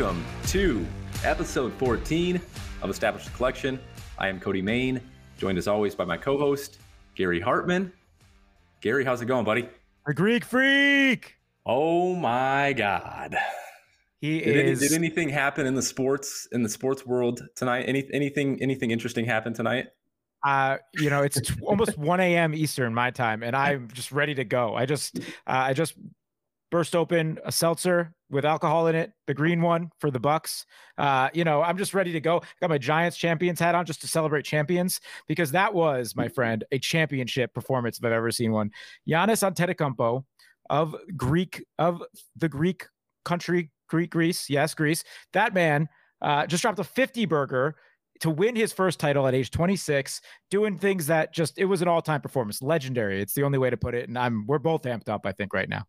Welcome to episode 14 of Established Collection. I am Cody Main, joined as always by my co-host Gary Hartman. Gary, how's it going, buddy? A Greek freak. Oh my God. He Did, any- is. did anything happen in the sports in the sports world tonight? Any anything anything interesting happen tonight? uh, you know, it's almost 1 a.m. Eastern my time, and I'm just ready to go. I just, uh, I just burst open a seltzer with alcohol in it, the green one for the Bucks. Uh, you know, I'm just ready to go. Got my Giants champions hat on just to celebrate champions because that was, my friend, a championship performance if I've ever seen one. Giannis Antetokounmpo of Greek of the Greek country, Greek Greece, yes, Greece. That man uh, just dropped a 50 burger to win his first title at age 26, doing things that just it was an all-time performance, legendary. It's the only way to put it, and I'm we're both amped up, I think, right now.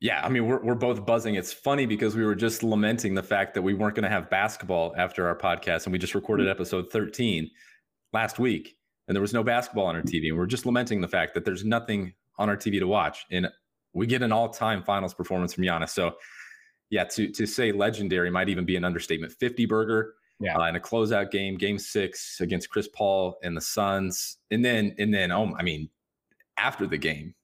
Yeah, I mean we're we're both buzzing. It's funny because we were just lamenting the fact that we weren't going to have basketball after our podcast, and we just recorded episode 13 last week, and there was no basketball on our TV, and we're just lamenting the fact that there's nothing on our TV to watch, and we get an all-time finals performance from Giannis. So, yeah, to to say legendary might even be an understatement. 50 burger, Yeah. uh, in a closeout game, Game Six against Chris Paul and the Suns, and then and then oh, I mean, after the game,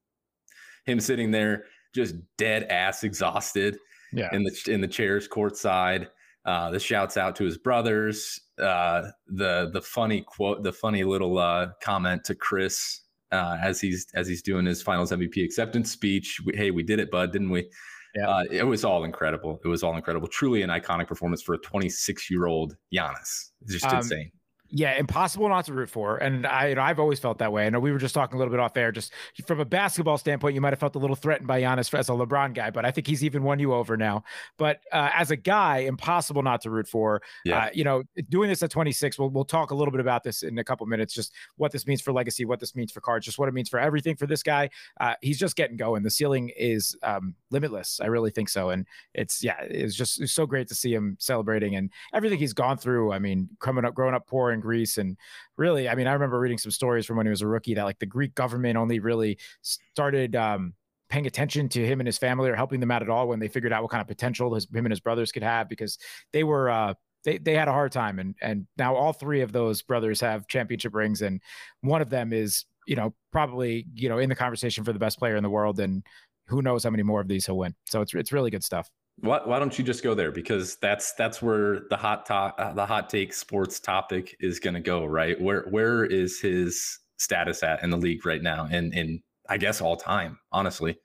him sitting there just dead ass exhausted Yeah. in the in the chairs courtside. Uh, the shouts out to his brothers. Uh, the the funny quote, the funny little uh, comment to Chris uh, as he's as he's doing his Finals MVP acceptance speech. We, hey, we did it, bud, didn't we? Yeah. Uh, it was all incredible. It was all incredible. Truly an iconic performance for a 26 year old Giannis. It's just Um, insane. Yeah, impossible not to root for. And I, you know, I've always felt that way. I know we were just talking a little bit off air. Just from a basketball standpoint, you might have felt a little threatened by Giannis as a LeBron guy, but I think he's even won you over now. But uh, as a guy, impossible not to root for. Yeah. Uh, you know, doing this at 26, we'll we'll talk a little bit about this in a couple minutes. Just what this means for legacy, what this means for cards, just what it means for everything for this guy. Uh, he's just getting going. The ceiling is um, limitless. I really think so. And it's yeah, it's just so great to see him celebrating and everything he's gone through. I mean, coming up, growing up poor in Greece, and really, I mean, I remember reading some stories from when he was a rookie that like the Greek government only really started. Um, paying attention to him and his family or helping them out at all when they figured out what kind of potential his, him and his brothers could have because they were uh they, they had a hard time and and now all three of those brothers have championship rings and one of them is you know probably you know in the conversation for the best player in the world and who knows how many more of these he'll win so it's it's really good stuff Why, why don't you just go there? Because that's that's where the hot top, uh, the hot take sports topic is going to go. Right? Where where is his status at in the league right now? And and I guess all time, honestly.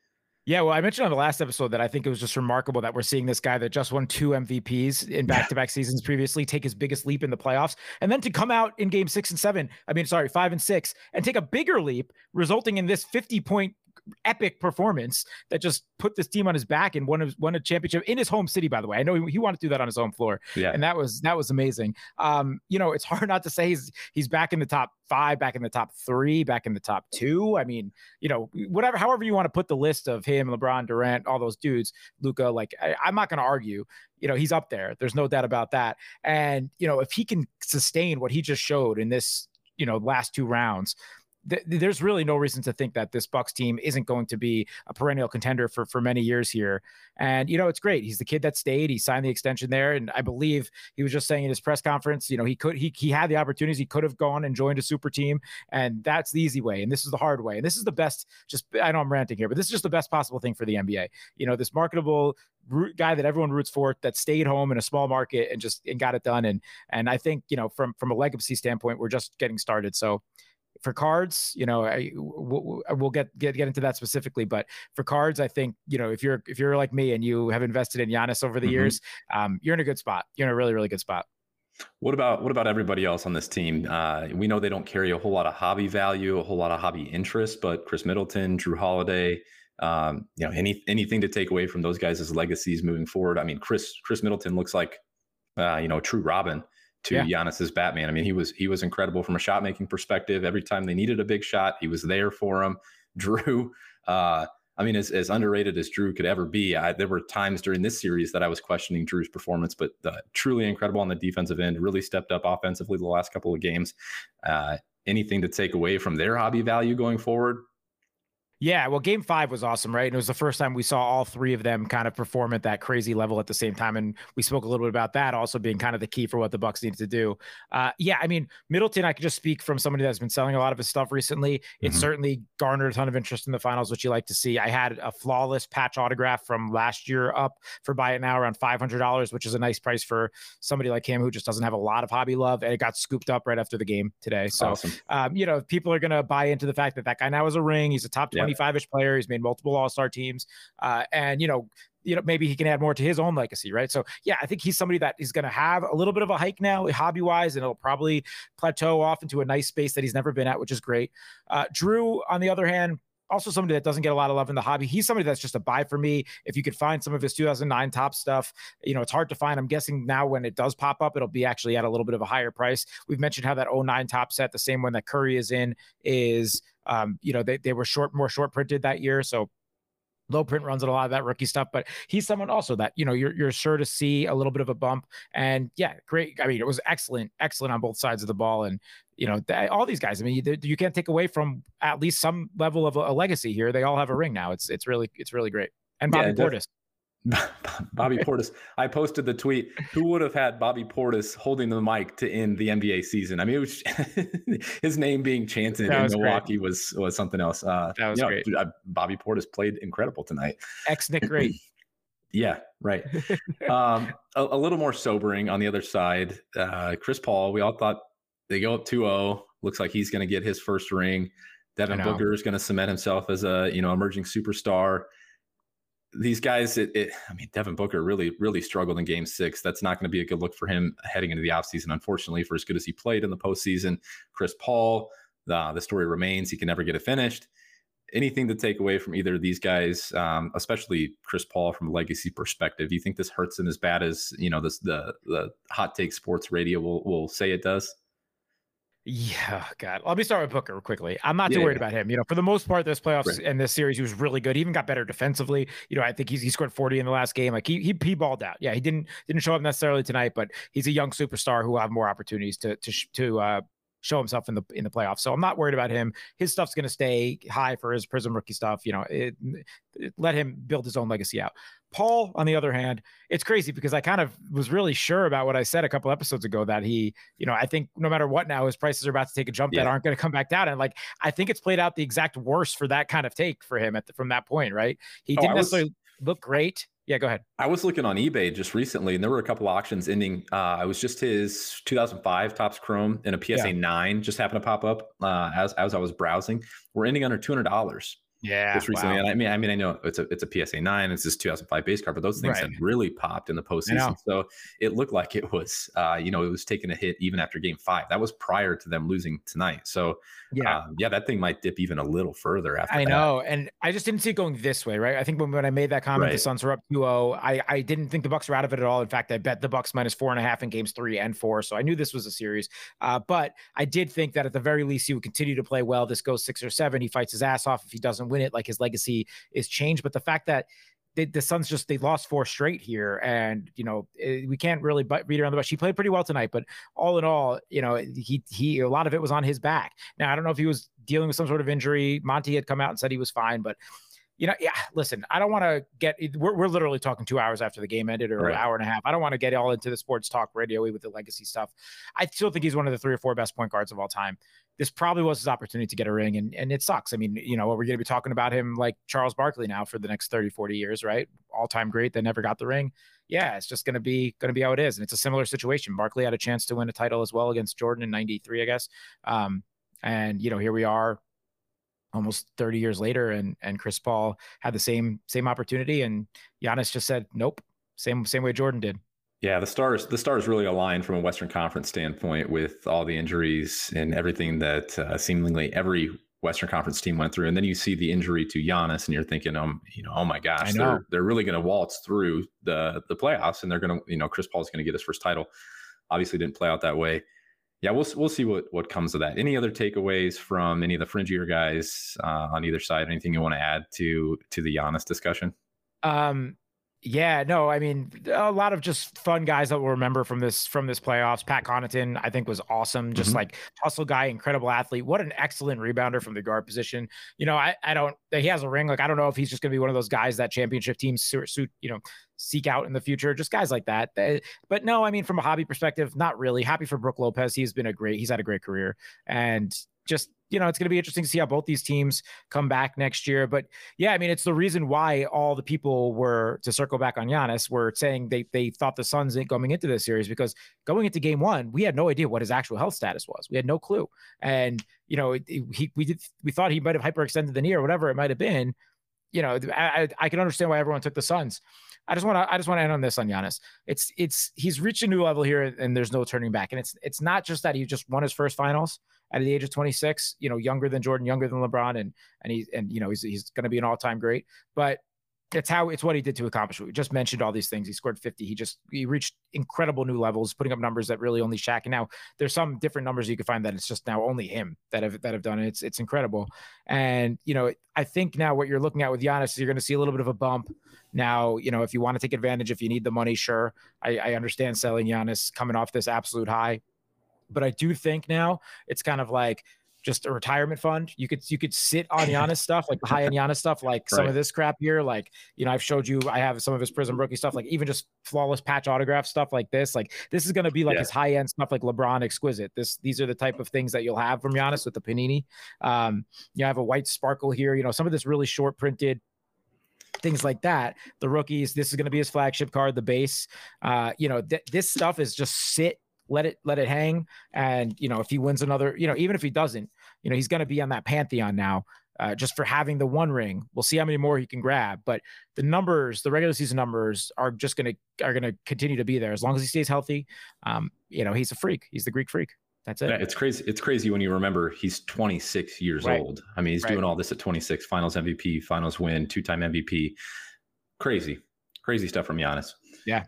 Yeah, well, I mentioned on the last episode that I think it was just remarkable that we're seeing this guy that just won two MVPs in back-to-back seasons previously take his biggest leap in the playoffs, and then to come out in Game Six and Seven. I mean, sorry, five and six, and take a bigger leap, resulting in this fifty-point epic performance that just put this team on his back and won a, won a championship in his home city. By the way, I know he, he wanted to do that on his own floor, Yeah. and that was that was amazing. Um, you know, it's hard not to say he's he's back in the top five, back in the top three, back in the top two. I mean, you know, whatever, however you want to put the list of him, LeBron, Durant, all those dudes, Luka. Like, I, I'm not going to argue. You know, he's up there. There's no doubt about that. And you know, if he can sustain what he just showed in this, you know, last two rounds. Th- There's really no reason to think that this Bucks team isn't going to be a perennial contender for for many years here. And you know, it's great. He's the kid that stayed. He signed the extension there, and I believe he was just saying in his press conference, you know, he could he he had the opportunities. He could have gone and joined a super team, and that's the easy way. And this is the hard way. And this is the best. Just I know I'm ranting here, but this is just the best possible thing for the NBA. You know, this marketable guy that everyone roots for that stayed home in a small market and just and got it done. And and I think you know from from a legacy standpoint, we're just getting started. So for cards, you know, I we'll, we'll get get get into that specifically, but for cards, I think you know if you're if you're like me and you have invested in Giannis over the Mhm. years, um, you're in a good spot. You're in a really really good spot. What about what about everybody else on this team? Uh, we know they don't carry a whole lot of hobby value, a whole lot of hobby interest, but Khris Middleton, Jrue Holiday, um, you know, any anything to take away from those guys' as legacies moving forward. I mean, Chris Khris Middleton looks like uh, you know, a true Robin to Yeah. Giannis's Batman. I mean, he was he was incredible from a shot making perspective. Every time they needed a big shot, he was there for them. Jrue, uh, I mean, as, as underrated as Jrue could ever be, I, there were times during this series that I was questioning Jrue's performance, but uh, truly incredible on the defensive end. Really stepped up offensively the last couple of games. Uh, anything to take away from their hobby value going forward? Yeah, well, game five was awesome, right? And it was the first time we saw all three of them kind of perform at that crazy level at the same time. And we spoke a little bit about that also being kind of the key for what the Bucks needed to do. Uh, yeah, I mean, Middleton, I could just speak from somebody that's been selling a lot of his stuff recently. It mm-hmm. certainly garnered a ton of interest in the finals, which you like to see. I had a flawless patch autograph from last year up for buy it now around $500, which is a nice price for somebody like him who just doesn't have a lot of hobby love. And it got scooped up right after the game today. So, awesome. um, you know, people are going to buy into the fact that that guy now has a ring. He's a top 20 25-ish player. He's made multiple All-Star teams, uh, and you know, you know, maybe he can add more to his own legacy, right? So, yeah, I think he's somebody that is going to have a little bit of a hike now, hobby wise, and it'll probably plateau off into a nice space that he's never been at, which is great. Uh, Jrue, on the other hand, also somebody that doesn't get a lot of love in the hobby. He's somebody that's just a buy for me. If you could find some of his 2009 Topps stuff, you know, it's hard to find. I'm guessing now when it does pop up, it'll be actually at a little bit of a higher price. We've mentioned how that 09 Topps set, the same one that Curry is in, is um, you know, they, they were short, more short printed that year. So low print runs at a lot of that rookie stuff, but he's someone also that, you know, you're, you're sure to see a little bit of a bump and yeah, great. I mean, it was excellent, excellent on both sides of the ball. And, you know, th- all these guys, I mean, you, you, can't take away from at least some level of a, a, legacy here. They all have a ring now. It's, it's really, it's really great. And Bobby yeah, Portis. Bobby Portis. I posted the tweet. Who would have had Bobby Portis holding the mic to end the NBA season? I mean, it was his name being chanted in Milwaukee great. was was something else. Uh, that was you know, great. Bobby Portis played incredible tonight. Ex Nick Great. yeah, right. um, a, a, little more sobering on the other side. Uh, Chris Paul. We all thought they go up 2-0. Looks like he's going to get his first ring. Devin Booker is going to cement himself as a you know emerging superstar these guys, it, it, I mean, Devin Booker really, really struggled in game six. That's not going to be a good look for him heading into the offseason, unfortunately, for as good as he played in the postseason. Chris Paul, uh, the story remains he can never get it finished. Anything to take away from either of these guys, um, especially Chris Paul from a legacy perspective? Do you think this hurts him as bad as you know this, the the hot take sports radio will will say it does? Yeah, God. Let me start with Booker quickly. I'm not too yeah, worried yeah. about him. You know, for the most part, this playoffs right. and this series, he was really good. He even got better defensively. You know, I think he's, he scored 40 in the last game. Like he, he he balled out. Yeah, he didn't didn't show up necessarily tonight, but he's a young superstar who will have more opportunities to to to uh, show himself in the in the playoffs. So I'm not worried about him. His stuff's going to stay high for his Prism rookie stuff. You know, it, it, let him build his own legacy out. Paul, on the other hand, it's crazy because I kind of was really sure about what I said a couple episodes ago that he, you know, I think no matter what now, his prices are about to take a jump yeah. that aren't going to come back down. And like, I think it's played out the exact worst for that kind of take for him at the, from that point, right? He oh, didn't was, necessarily look great. Yeah, go ahead. I was looking on eBay just recently, and there were a couple auctions ending. Uh, it was just his 2005 Topps Chrome and a PSA yeah. 9 just happened to pop up uh, as as I was browsing. We're ending under two hundred dollars. Yeah, just recently. Wow. And I mean, I mean, I know it's a it's a PSA nine. It's this 2005 base card, but those things right. have really popped in the postseason. So it looked like it was, uh, you know, it was taking a hit even after Game Five. That was prior to them losing tonight. So yeah, uh, yeah, that thing might dip even a little further after. I that. know, and I just didn't see it going this way, right? I think when, when I made that comment, right. the Suns were up 2-0. I I didn't think the Bucks were out of it at all. In fact, I bet the Bucks minus four and a half in games three and four. So I knew this was a series. Uh, but I did think that at the very least he would continue to play well. This goes six or seven. He fights his ass off if he doesn't win it. Like his legacy is changed. But the fact that they, the Suns just they lost four straight here, and you know eh, we can't really read around the bush. He played pretty well tonight, but all in all, you know he he a lot of it was on his back. Now I don't know if he was dealing with some sort of injury. Monty had come out and said he was fine, but you know, yeah, listen, I don't want to get, we're, we're literally talking two hours after the game ended or right. an hour and a half. I don't want to get all into the sports talk radio with the legacy stuff. I still think he's one of the three or four best point guards of all time. This probably was his opportunity to get a ring, and, and it sucks. I mean, you know, we're going to be talking about him like Charles Barkley now for the next 30, 40 years, right? All time great that never got the ring. Yeah, it's just going to be going to be how it is, and it's a similar situation. Barkley had a chance to win a title as well against Jordan in '93, I guess. Um, and you know, here we are almost 30 years later and and Chris Paul had the same same opportunity and Giannis just said nope same same way Jordan did. Yeah, the stars the stars really aligned from a Western Conference standpoint with all the injuries and everything that uh, seemingly every Western Conference team went through, and then you see the injury to Giannis, and you're thinking, um, you know, oh my gosh, they're they're really going to waltz through the the playoffs, and they're going to, you know, Chris Paul's going to get his first title. Obviously, didn't play out that way yeah, we'll we'll see what what comes of that. Any other takeaways from any of the fringier guys uh, on either side? Anything you want to add to to the Giannis discussion? Um, Yeah, no, I mean a lot of just fun guys that we'll remember from this from this playoffs. Pat Connaughton, I think, was awesome. Just mm-hmm. like hustle guy, incredible athlete. What an excellent rebounder from the guard position. You know, I I don't he has a ring. Like I don't know if he's just gonna be one of those guys that championship teams suit you know seek out in the future. Just guys like that. But no, I mean from a hobby perspective, not really. Happy for Brook Lopez. He's been a great. He's had a great career, and just you know, it's going to be interesting to see how both these teams come back next year. But yeah, I mean, it's the reason why all the people were to circle back on Giannis were saying they they thought the Suns ain't coming into this series because going into Game One, we had no idea what his actual health status was. We had no clue, and you know, he we did we thought he might have hyperextended the knee or whatever it might have been. You know, I, I can understand why everyone took the Suns. I just want to I just want to end on this on Giannis. It's it's he's reached a new level here and there's no turning back. And it's it's not just that he just won his first finals at the age of 26, you know, younger than Jordan, younger than LeBron, and and he's and you know he's he's going to be an all time great. But it's how it's what he did to accomplish. We just mentioned all these things. He scored 50. He just he reached incredible new levels, putting up numbers that really only Shaq. And now there's some different numbers you can find that it's just now only him that have that have done it. It's it's incredible. And you know, I think now what you're looking at with Giannis is you're going to see a little bit of a bump. Now, you know, if you want to take advantage, if you need the money, sure. I, I understand selling Giannis coming off this absolute high. But I do think now it's kind of like just a retirement fund. You could you could sit on Giannis stuff, like the high end Giannis stuff, like some of this crap here. Like, you know, I've showed you I have some of his Prism rookie stuff, like even just flawless patch autograph stuff like this. Like this is gonna be like yeah. his high end stuff, like LeBron exquisite. This these are the type of things that you'll have from Giannis with the Panini. Um, you have a white sparkle here, you know, some of this really short printed things like that. The rookies, this is going to be his flagship card, the base. Uh, you know, th- this stuff is just sit let it let it hang. And you know, if he wins another, you know, even if he doesn't, you know, he's going to be on that pantheon now. Uh, just for having the one ring, we'll see how many more he can grab. But the numbers, the regular season numbers, are just going to are going to continue to be there as long as he stays healthy. Um, you know, he's a freak. He's the Greek freak. That's it. Yeah, it's crazy. It's crazy when you remember he's 26 years right. old. I mean, he's right. doing all this at 26. Finals MVP, Finals win, two-time MVP. Crazy, crazy stuff from Giannis. Yeah,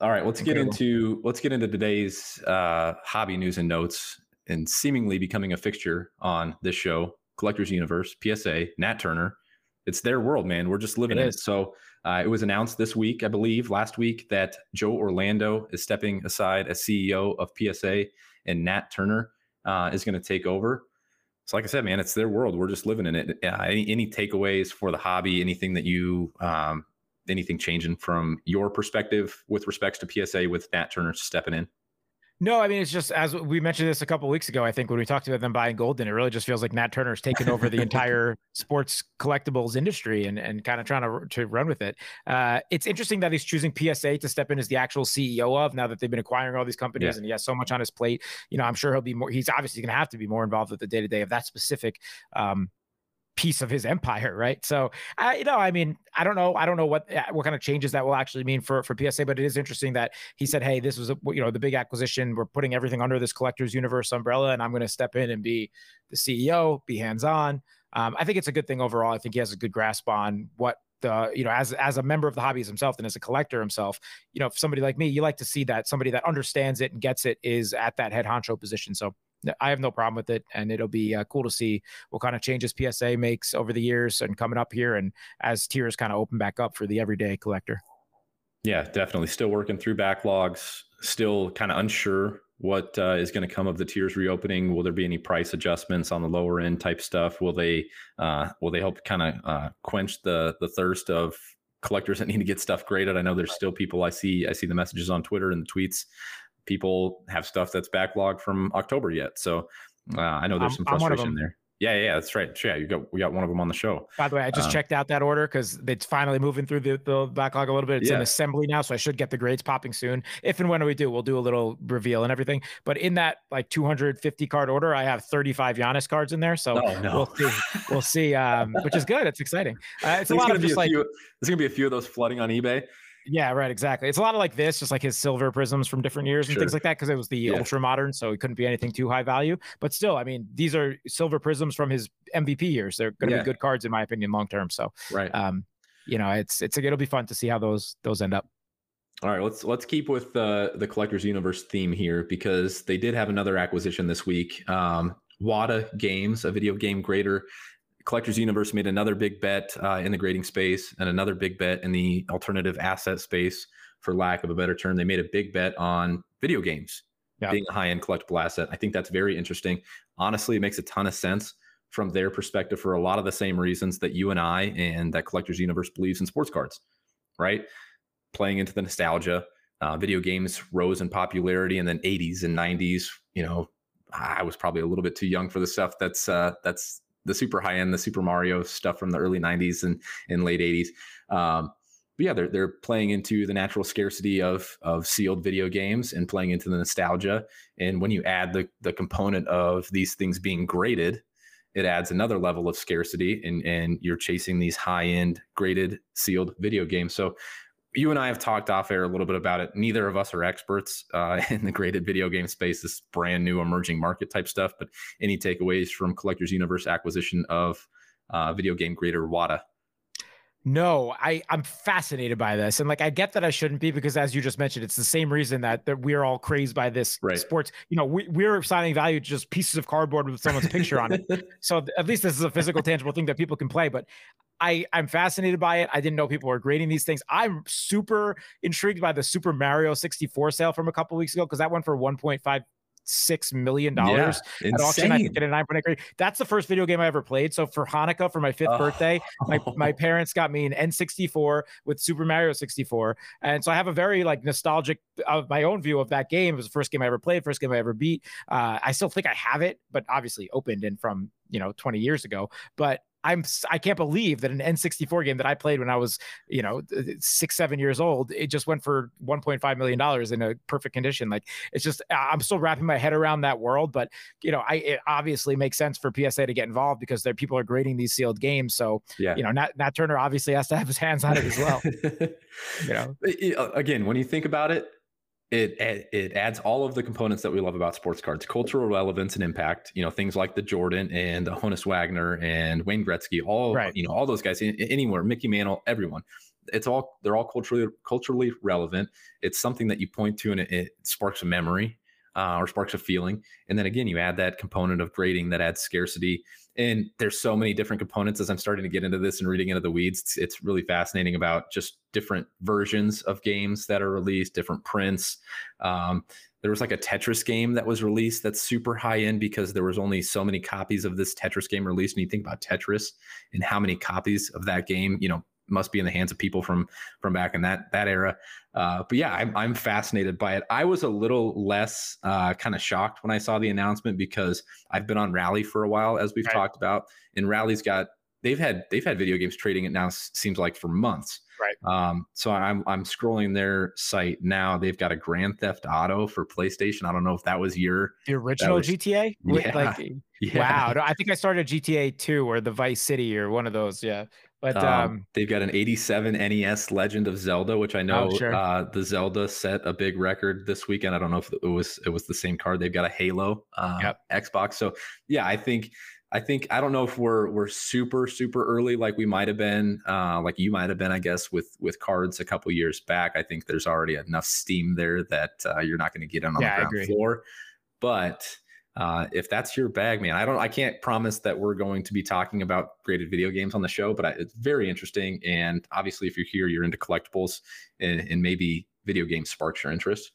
all right, let's Incredible. get into let's get into today's uh, hobby news and notes, and seemingly becoming a fixture on this show, Collectors Universe, PSA, Nat Turner. It's their world, man. We're just living it. it. So uh, it was announced this week, I believe, last week, that Joe Orlando is stepping aside as CEO of PSA, and Nat Turner uh, is going to take over. So, like I said, man, it's their world. We're just living in it. Uh, any, any, takeaways for the hobby? Anything that you um, anything changing from your perspective with respects to PSA with Nat Turner stepping in? No, I mean it's just as we mentioned this a couple weeks ago. I think when we talked about them buying Goldin, it really just feels like Nat Turner's taken over the entire sports collectibles industry and and kind of trying to to run with it. Uh, it's interesting that he's choosing PSA to step in as the actual CEO of now that they've been acquiring all these companies yeah. and he has so much on his plate. You know, I'm sure he'll be more. He's obviously going to have to be more involved with the day to day of that specific um, piece of his empire, right? So, I, you know, I mean, I don't know, I don't know what uh, what kind of changes that will actually mean for for PSA, but it is interesting that he said, "Hey, this was a, you know the big acquisition. We're putting everything under this collector's universe umbrella, and I'm going to step in and be the CEO, be hands on." Um, I think it's a good thing overall. I think he has a good grasp on what the you know as as a member of the hobbies himself and as a collector himself you know somebody like me you like to see that somebody that understands it and gets it is at that head honcho position so I have no problem with it, and it'll be uh, cool to see what kind of changes PSA makes over the years and coming up here, and as tiers kind of open back up for the everyday collector. Yeah, definitely. Still working through backlogs. Still kind of unsure what uh, is going to come of the tiers reopening. Will there be any price adjustments on the lower end type stuff? Will they uh, will they help kind of uh, quench the the thirst of collectors that need to get stuff graded? I know there's still people I see I see the messages on Twitter and the tweets people have stuff that's backlogged from October yet. So uh, I know there's some frustration there. Yeah, yeah, that's right. Yeah, you got we got one of them on the show. By the way, I just uh, checked out that order because it's finally moving through the, the backlog a little bit. It's yeah. in assembly now, so I should get the grades popping soon. If and when we do, we'll do a little reveal and everything. But in that like 250 card order, I have 35 Giannis cards in there, so oh, no. we'll see. We'll see, um, which is good. It's exciting. Uh, it's a lot of just like few, there's gonna be a few of those flooding on eBay. Yeah, right. Exactly. It's a lot of like this, just like his silver prisms from different years and sure. things like that, because it was the yeah. ultra modern, so it couldn't be anything too high value. But still, I mean, these are silver prisms from his MVP years. They're going to yeah. be good cards in my opinion, long term. So, right. Um, you know, it's it's it'll be fun to see how those those end up. All right, let's let's keep with the the collectors universe theme here because they did have another acquisition this week. Um, Wata Games, a video game grader, Collectors Universe made another big bet uh, in the grading space and another big bet in the alternative asset space, for lack of a better term. They made a big bet on video games yeah. being a high end collectible asset. I think that's very interesting. Honestly, it makes a ton of sense from their perspective for a lot of the same reasons that you and I and that Collectors Universe believes in sports cards, right? Playing into the nostalgia. Uh, video games rose in popularity in the 80s and 90s. You know, I was probably a little bit too young for the stuff that's uh, that's the super high end, the Super Mario stuff from the early 90s and, and late 80s. Um, but yeah, they're they're playing into the natural scarcity of of sealed video games and playing into the nostalgia. And when you add the the component of these things being graded, it adds another level of scarcity, and and you're chasing these high end graded sealed video games. So you and I have talked off air a little bit about it. Neither of us are experts uh, in the graded video game space, this brand new emerging market type stuff. But any takeaways from Collectors Universe acquisition of uh, video game grader WATA? No, I I'm fascinated by this, and like I get that I shouldn't be because, as you just mentioned, it's the same reason that that we're all crazed by this right. sports. You know, we we're assigning value to just pieces of cardboard with someone's picture on it. So at least this is a physical, tangible thing that people can play. But I I'm fascinated by it. I didn't know people were grading these things. I'm super intrigued by the Super Mario 64 sale from a couple weeks ago because that went for 1.5 six million dollars yeah, at auction. I get a nine point eight. That's the first video game I ever played. So for Hanukkah, for my fifth oh. birthday, my, my parents got me an N64 with Super Mario 64, and so I have a very like nostalgic of my own view of that game. It was the first game I ever played, first game I ever beat. Uh, I still think I have it, but obviously opened and from you know 20 years ago. But I'm I can't believe that an N64 game that I played when I was you know six seven years old it just went for 1.5 million dollars in a perfect condition. Like it's just I'm still wrapping my head around that world, but you know I it obviously makes sense for PSA to get involved because there people are grading these sealed games. So yeah. you know Nat, Nat Turner obviously has to have his hands on it as well. you know uh, again when you think about it it it adds all of the components that we love about sports cards cultural relevance and impact you know things like the jordan and the honus wagner and wayne gretzky all right. you know all those guys anywhere mickey mantle everyone. It's all they're all culturally culturally relevant. It's something that you point to and it, it sparks a memory uh, or sparks a feeling. And then again you add that component of grading that adds scarcity and there's so many different components as i'm starting to get into this and reading into the weeds it's, it's, really fascinating about just different versions of games that are released different prints. Um, there was like a tetris game that was released that's super high end because there was only so many copies of this tetris game released and you think about tetris and how many copies of that game you know must be in the hands of people from from back in that that era. Uh, but yeah, I'm I'm fascinated by it. I was a little less uh, kind of shocked when I saw the announcement because I've been on Rally for a while, as we've right. talked about, and Rally's got they've had they've had video games trading it now seems like for months. Right. Um, so I'm I'm scrolling their site now. They've got a Grand Theft Auto for PlayStation. I don't know if that was your the original was, GTA. Yeah, like, yeah. Wow. I think I started GTA 2 or the Vice City or one of those. Yeah. But um, um, they've got an 87 NES Legend of Zelda, which I know oh, sure. uh, the Zelda set a big record this weekend. I don't know if it was it was the same card. They've got a Halo uh, yep. Xbox. So yeah, I think I think I don't know if we're we're super super early like we might have been, uh, like you might have been, I guess, with with cards a couple years back. I think there's already enough steam there that uh, you're not going to get on, on yeah, the ground floor. But uh, if that's your bag, man, I don't, I can't promise that we're going to be talking about graded video games on the show, but I, it's very interesting. And obviously, if you're here, you're into collectibles, and, and maybe video games sparks your interest.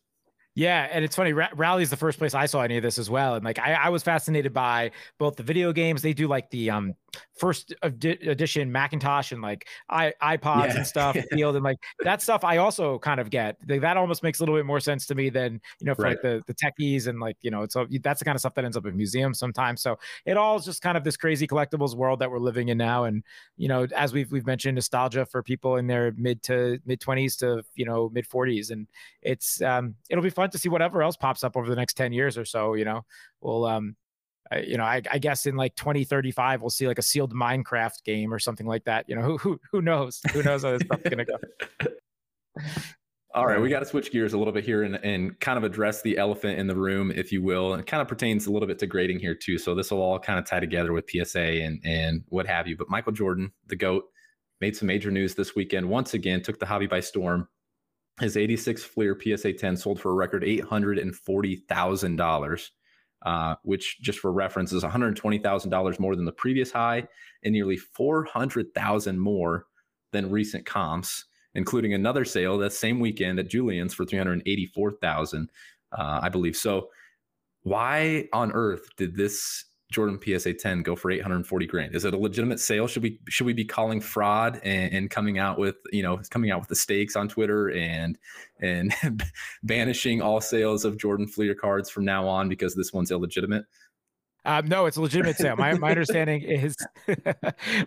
Yeah, and it's funny. Rally is the first place I saw any of this as well, and like I, I was fascinated by both the video games. They do like the um first edition Macintosh and like i iPods yeah. and stuff field and like that stuff I also kind of get. Like, that almost makes a little bit more sense to me than you know for right. like the the techies and like you know it's that's the kind of stuff that ends up in museums sometimes. So it all is just kind of this crazy collectibles world that we're living in now. And you know as we've we've mentioned nostalgia for people in their mid to mid 20s to you know mid 40s and it's um it'll be fun to see whatever else pops up over the next 10 years or so you know. We'll um you know, I, I, guess in like 2035, we'll see like a sealed Minecraft game or something like that. You know, who who, who knows? Who knows how this stuff's gonna go? All right, we got to switch gears a little bit here and, and kind of address the elephant in the room, if you will. And it kind of pertains a little bit to grading here too. So this will all kind of tie together with PSA and and what have you. But Michael Jordan, the GOAT, made some major news this weekend. Once again, took the hobby by storm. His 86 Fleer PSA 10 sold for a record $840,000 uh, which just for reference is $120,000 more than the previous high and nearly 400,000 more than recent comps, including another sale that same weekend at Julian's for 384,000, uh, I believe. So why on earth did this Jordan PSA 10 go for 840 grand? Is it a legitimate sale? Should we should we be calling fraud and, and coming out with you know coming out with the stakes on Twitter and and banishing all sales of Jordan Fleer cards from now on because this one's illegitimate? Um, no, it's a legitimate sale. My my understanding is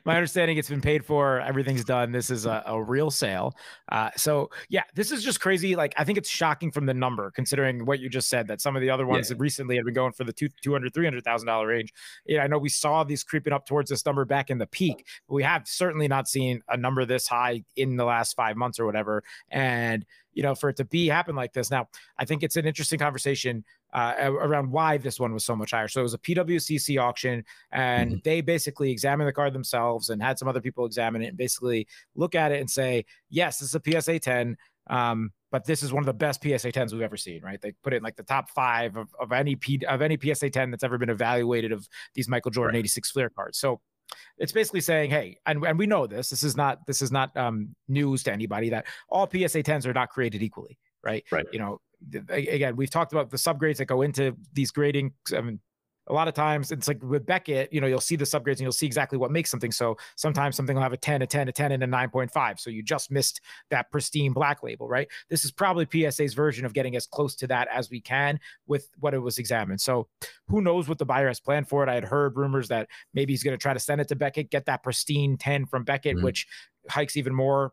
my understanding it's been paid for. Everything's done. This is a, a real sale. Uh, so yeah, this is just crazy. Like I think it's shocking from the number, considering what you just said. That some of the other ones yeah. recently have been going for the two two hundred three hundred thousand dollar range. Yeah, I know we saw these creeping up towards this number back in the peak. But we have certainly not seen a number this high in the last five months or whatever. And you know, for it to be happen like this. Now, I think it's an interesting conversation uh, around why this one was so much higher. So it was a PWCC auction, and mm-hmm. they basically examined the card themselves and had some other people examine it and basically look at it and say, yes, this is a PSA 10. Um, but this is one of the best PSA 10s we've ever seen, right? They put it in like the top five of, of any P, of any PSA 10 that's ever been evaluated of these Michael Jordan right. 86 Fleer cards. So it's basically saying, hey, and, and we know this. This is not this is not um, news to anybody that all PSA 10s are not created equally, right? Right. You know, again, we've talked about the subgrades that go into these grading. I mean, a lot of times it's like with Beckett, you know, you'll see the subgrades and you'll see exactly what makes something. So sometimes something will have a 10, a 10, a 10, and a 9.5. So you just missed that pristine black label, right? This is probably PSA's version of getting as close to that as we can with what it was examined. So who knows what the buyer has planned for it? I had heard rumors that maybe he's going to try to send it to Beckett, get that pristine 10 from Beckett, mm-hmm. which hikes even more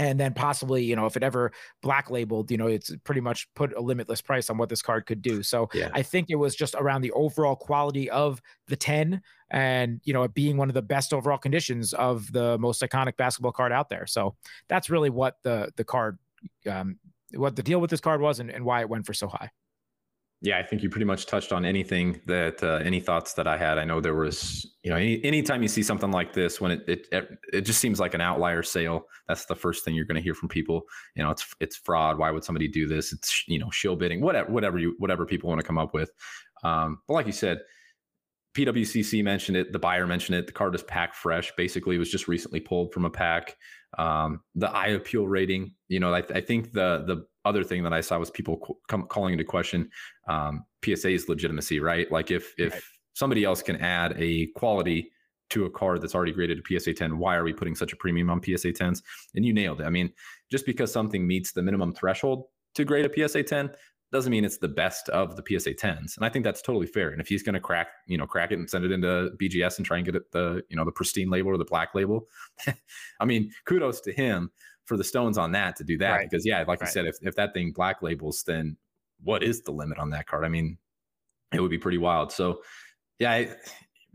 and then possibly you know if it ever black labeled you know it's pretty much put a limitless price on what this card could do. So yeah. i think it was just around the overall quality of the 10 and you know it being one of the best overall conditions of the most iconic basketball card out there. So that's really what the the card um what the deal with this card was and, and why it went for so high yeah, I think you pretty much touched on anything that uh, any thoughts that I had. I know there was, you know, any anytime you see something like this, when it it it just seems like an outlier sale, that's the first thing you're going to hear from people. You know, it's it's fraud. Why would somebody do this? It's you know, shill bidding, whatever, whatever you whatever people want to come up with. Um, but like you said, PWCC mentioned it. The buyer mentioned it. The card is pack fresh. Basically, it was just recently pulled from a pack. Um, the eye appeal rating, you know, I, I think the the other thing that I saw was people co- calling into question um, PSA's legitimacy, right? Like if if right. somebody else can add a quality to a card that's already graded a PSA 10, why are we putting such a premium on PSA 10s? And you nailed it. I mean, just because something meets the minimum threshold to grade a PSA 10 doesn't mean it's the best of the PSA 10s. And I think that's totally fair. And if he's going to crack, you know, crack it and send it into BGS and try and get it the, you know, the pristine label or the black label, I mean, kudos to him for the stones on that to do that right. because yeah like right. you said if, if that thing black labels then what is the limit on that card i mean it would be pretty wild so yeah I,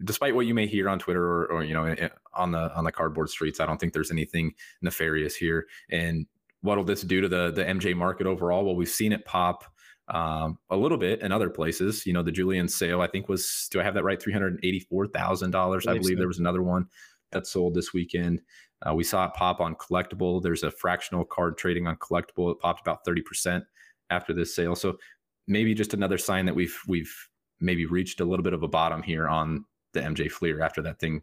despite what you may hear on twitter or, or you know eh, on the on the cardboard streets i don't think there's anything nefarious here and what'll this do to the the mj market overall well we've seen it pop um, a little bit in other places. You know, the Julian sale, I think was, do I have that right? $384,000. I believe so. there was another one that sold this weekend. Uh, we saw it pop on Collectable. There's a fractional card trading on Collectable. It popped about 30% after this sale. So maybe just another sign that we've we've maybe reached a little bit of a bottom here on the MJ Fleer after that thing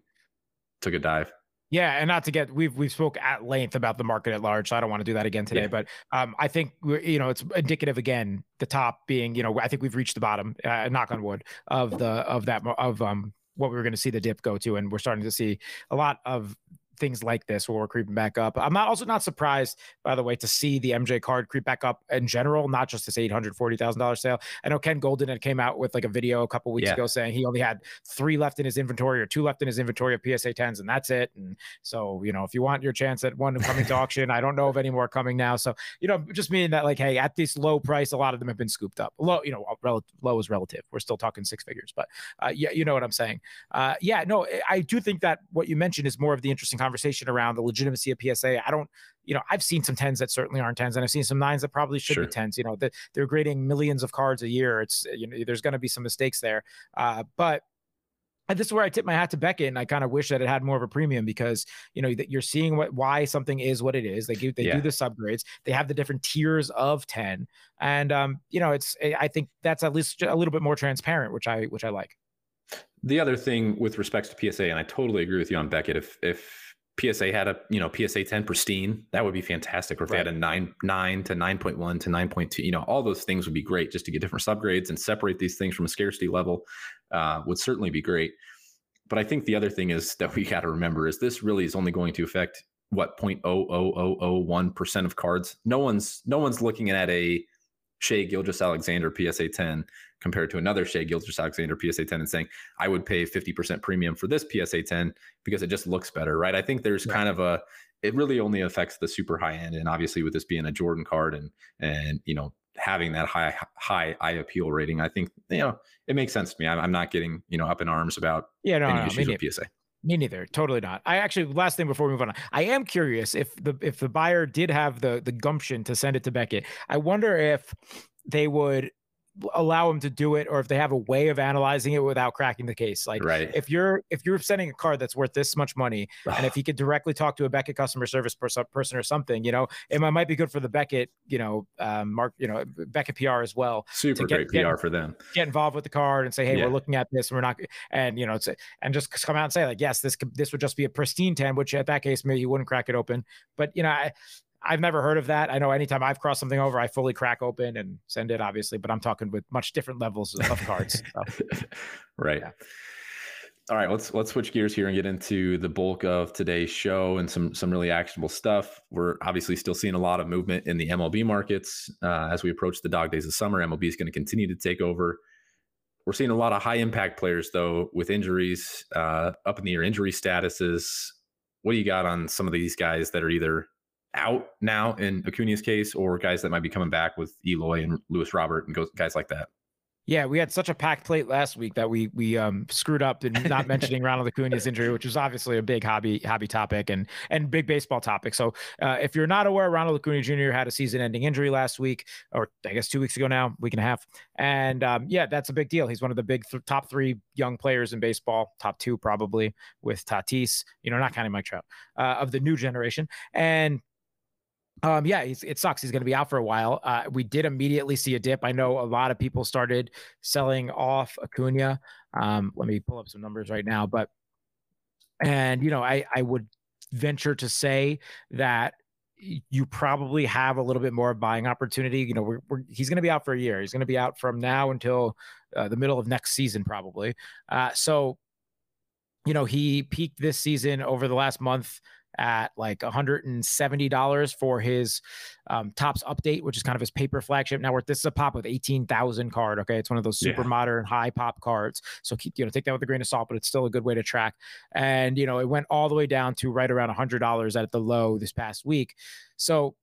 took a dive. Yeah, and not to get we've we've spoke at length about the market at large, so I don't want to do that again today. Yeah. But um, I think you know it's indicative again. The top being, you know, I think we've reached the bottom. Uh, knock on wood of the of that of um what we were going to see the dip go to, and we're starting to see a lot of things like this where we're creeping back up. I'm not also not surprised, by the way, to see the MJ card creep back up in general, not just this eight hundred forty thousand dollars sale. I know Ken Goldin had came out with like a video a couple weeks yeah. ago saying he only had three left in his inventory or two left in his inventory of PSA tens, and that's it. And so you know, if you want your chance at one coming to auction, I don't know of any more coming now. So you know, just meaning that like, hey, at this low price, a lot of them have been scooped up. Low, you know, rel- low is relative. We're still talking six figures, but uh, yeah, you know what I'm saying. Uh, yeah, no, I do think that what you mentioned is more of the interesting conversation around the legitimacy of PSA. I don't, you know, I've seen some tens that certainly aren't tens, and I've seen some nines that probably should sure. be tens. You know, that they're grading millions of cards a year. It's you know, there's going to be some mistakes there, uh, but and this is where I tip my hat to Beckett, and I kind of wish that it had more of a premium because you know that you're seeing what why something is what it is. They do they yeah. do the subgrades. They have the different tiers of ten, and um, you know, it's I think that's at least a little bit more transparent, which I which I like. The other thing with respects to PSA, and I totally agree with you on Beckett. If if PSA had a you know PSA 10 pristine, that would be fantastic. Or if right. they had a nine nine to nine point one to nine point two, you know, all those things would be great just to get different subgrades and separate these things from a scarcity level uh, would certainly be great. But I think the other thing is that we got to remember is this really is only going to affect what 0.00001 percent of cards. No one's no one's looking at a Shai Gilgeous-Alexander PSA 10 compared to another Shai Gilgeous-Alexander PSA 10 and saying, I would pay 50% premium for this PSA 10 because it just looks better, right? I think there's right. kind of a, it really only affects the super high end. And obviously with this being a Jordan card and, and, you know, having that high, high eye appeal rating, I think, you know, it makes sense to me. I'm, I'm not getting, you know, up in arms about yeah, no, any no, issues with PSA. Me neither. Totally not. I actually last thing before we move on. I am curious if the if the buyer did have the the gumption to send it to Beckett. I wonder if they would allow them to do it or if they have a way of analyzing it without cracking the case like right. if you're if you're sending a card that's worth this much money and if you could directly talk to a beckett customer service person or something you know it might be good for the beckett you know um, mark you know beckett pr as well super get, great pr for them get involved with the card and say hey yeah. we're looking at this and we're not and you know it's and just come out and say like yes this could, this would just be a pristine 10 which at that case maybe you wouldn't crack it open but you know I, I've never heard of that. I know anytime I've crossed something over, I fully crack open and send it, obviously, but I'm talking with much different levels of cards. So. right. Yeah. All right, let's let's switch gears here and get into the bulk of today's show and some some really actionable stuff. We're obviously still seeing a lot of movement in the MLB markets uh, as we approach the dog days of summer. MLB is going to continue to take over. We're seeing a lot of high impact players though with injuries, uh, up in the air injury statuses. What do you got on some of these guys that are either out now in Acuna's case, or guys that might be coming back with Eloy and Luis Robert and guys like that? Yeah, we had such a packed plate last week that we we um, screwed up in not mentioning Ronald Acuna's injury, which was obviously a big hobby hobby topic and and big baseball topic. So uh, if you're not aware, Ronald Acuna Jr. had a season-ending injury last week, or I guess two weeks ago now, week and a half. And um, yeah, that's a big deal. He's one of the big th- top three young players in baseball, top two probably with Tatis. You know, not counting Mike Trout uh, of the new generation. And um, yeah, it sucks. He's going to be out for a while. Uh, we did immediately see a dip. I know a lot of people started selling off Acuna. Um, let me pull up some numbers right now, but and you know, I I would venture to say that you probably have a little bit more buying opportunity. You know, we're, we're he's going to be out for a year. He's going to be out from now until uh, the middle of next season, probably. Uh, so, you know, he peaked this season over the last month at like $170 for his um, Topps update, which is kind of his paper flagship. Now, this is a pop with 18,000 card. Okay. It's one of those super yeah. modern high pop cards. So, keep, you know, take that with a grain of salt, but it's still a good way to track. And, you know, it went all the way down to right around $100 at the low this past week. So,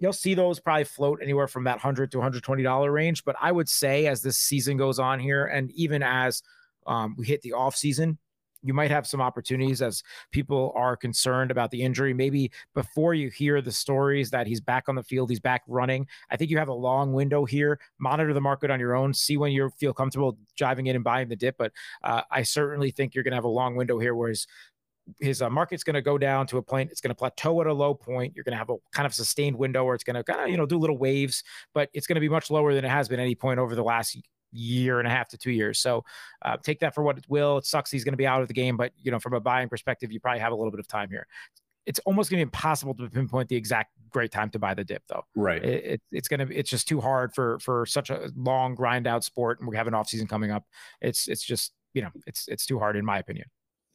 you'll see those probably float anywhere from that 100 to 120 dollar range but i would say as this season goes on here and even as um, we hit the off season you might have some opportunities as people are concerned about the injury. Maybe before you hear the stories that he's back on the field, he's back running. I think you have a long window here. Monitor the market on your own. See when you feel comfortable driving in and buying the dip. But uh, I certainly think you're going to have a long window here, whereas his uh, market's going to go down to a point. It's going to plateau at a low point. You're going to have a kind of sustained window where it's going to kind of you know do little waves, but it's going to be much lower than it has been any point over the last year and a half to two years. So uh, take that for what it will. It sucks he's going to be out of the game, but you know, from a buying perspective, you probably have a little bit of time here. It's almost going to be impossible to pinpoint the exact great time to buy the dip, though. Right. It, it, it's going to. It's just too hard for for such a long grind out sport, and we have an off season coming up. It's it's just you know it's it's too hard in my opinion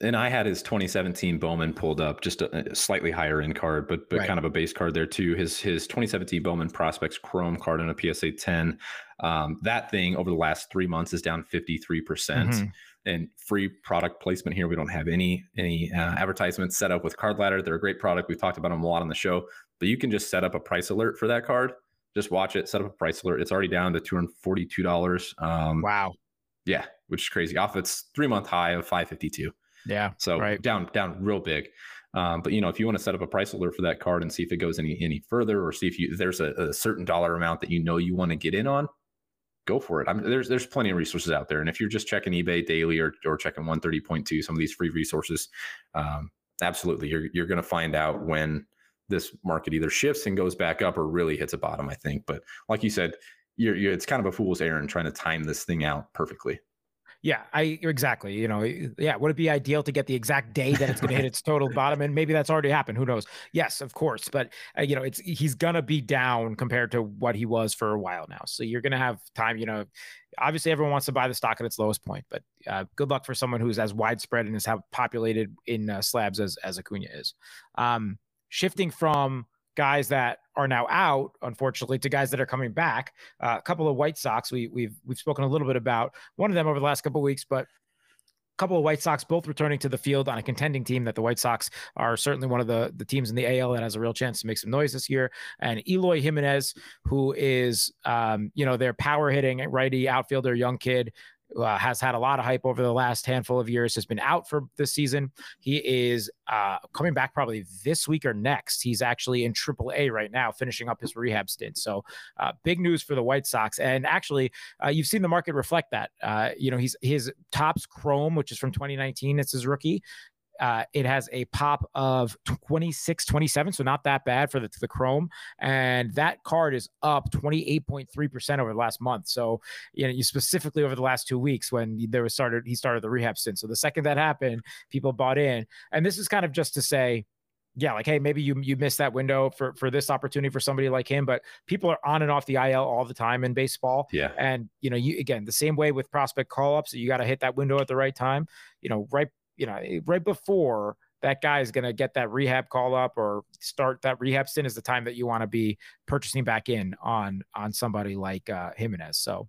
and I had his 2017 Bowman pulled up, just a, slightly higher end card, but but right. kind of a base card there too. His his 2017 Bowman Prospects Chrome card in a PSA 10. Um, that thing over the last three months is down 53 percent. Mm-hmm. And free product placement here. We don't have any any uh, advertisements set up with Card Ladder. They're a great product. We've talked about them a lot on the show. But you can just set up a price alert for that card. Just watch it. Set up a price alert. It's already down to 242 dollars. Um, wow. Yeah, which is crazy. Off its three month high of 552. Yeah. So right. down down real big. Um, but you know, if you want to set up a price alert for that card and see if it goes any any further, or see if you there's a, a certain dollar amount that you know you want to get in on, go for it. I mean, there's there's plenty of resources out there, and if you're just checking eBay daily or or checking 130.2, some of these free resources, um, absolutely, you're you're going to find out when this market either shifts and goes back up or really hits a bottom. I think, but like you said, you're, you're it's kind of a fool's errand trying to time this thing out perfectly. Yeah, I exactly. You know, yeah. Would it be ideal to get the exact day that it's going to hit its total bottom? And maybe that's already happened. Who knows? Yes, of course. But uh, you know, it's he's gonna be down compared to what he was for a while now. So you're gonna have time. You know, obviously everyone wants to buy the stock at its lowest point, but uh, good luck for someone who's as widespread and as populated in uh, slabs as as Acuna is. Um, shifting from guys that are now out, unfortunately, to guys that are coming back. Uh, a couple of White Sox we, we've we've spoken a little bit about one of them over the last couple of weeks, but a couple of White Sox both returning to the field on a contending team that the White Sox are certainly one of the, the teams in the AL that has a real chance to make some noise this year. And Eloy Jimenez, who is, um, you know, their power hitting righty outfielder, young kid, uh, has had a lot of hype over the last handful of years, has been out for this season. He is uh, coming back probably this week or next. He's actually in AAA right now, finishing up his rehab stint. So, uh, big news for the White Sox. And actually, uh, you've seen the market reflect that. Uh, you know, he's his Topps Chrome, which is from 2019. It's his rookie uh, it has a pop of 26, 27, so not that bad for the, the Chrome. And that card is up 28.3% over the last month. So, you know, you specifically over the last two weeks when there was started, he started the rehab stint. So the second that happened, people bought in. And this is kind of just to say, yeah, like hey, maybe you you missed that window for for this opportunity for somebody like him, but people are on and off the IL all the time in baseball. Yeah, and you know, you again the same way with prospect call ups, you got to hit that window at the right time. You know, right you know, eh, right before that guy is going to get that rehab call up or start that rehab stint is the time that you want to be purchasing back in on on somebody like uh, Jimenez. So.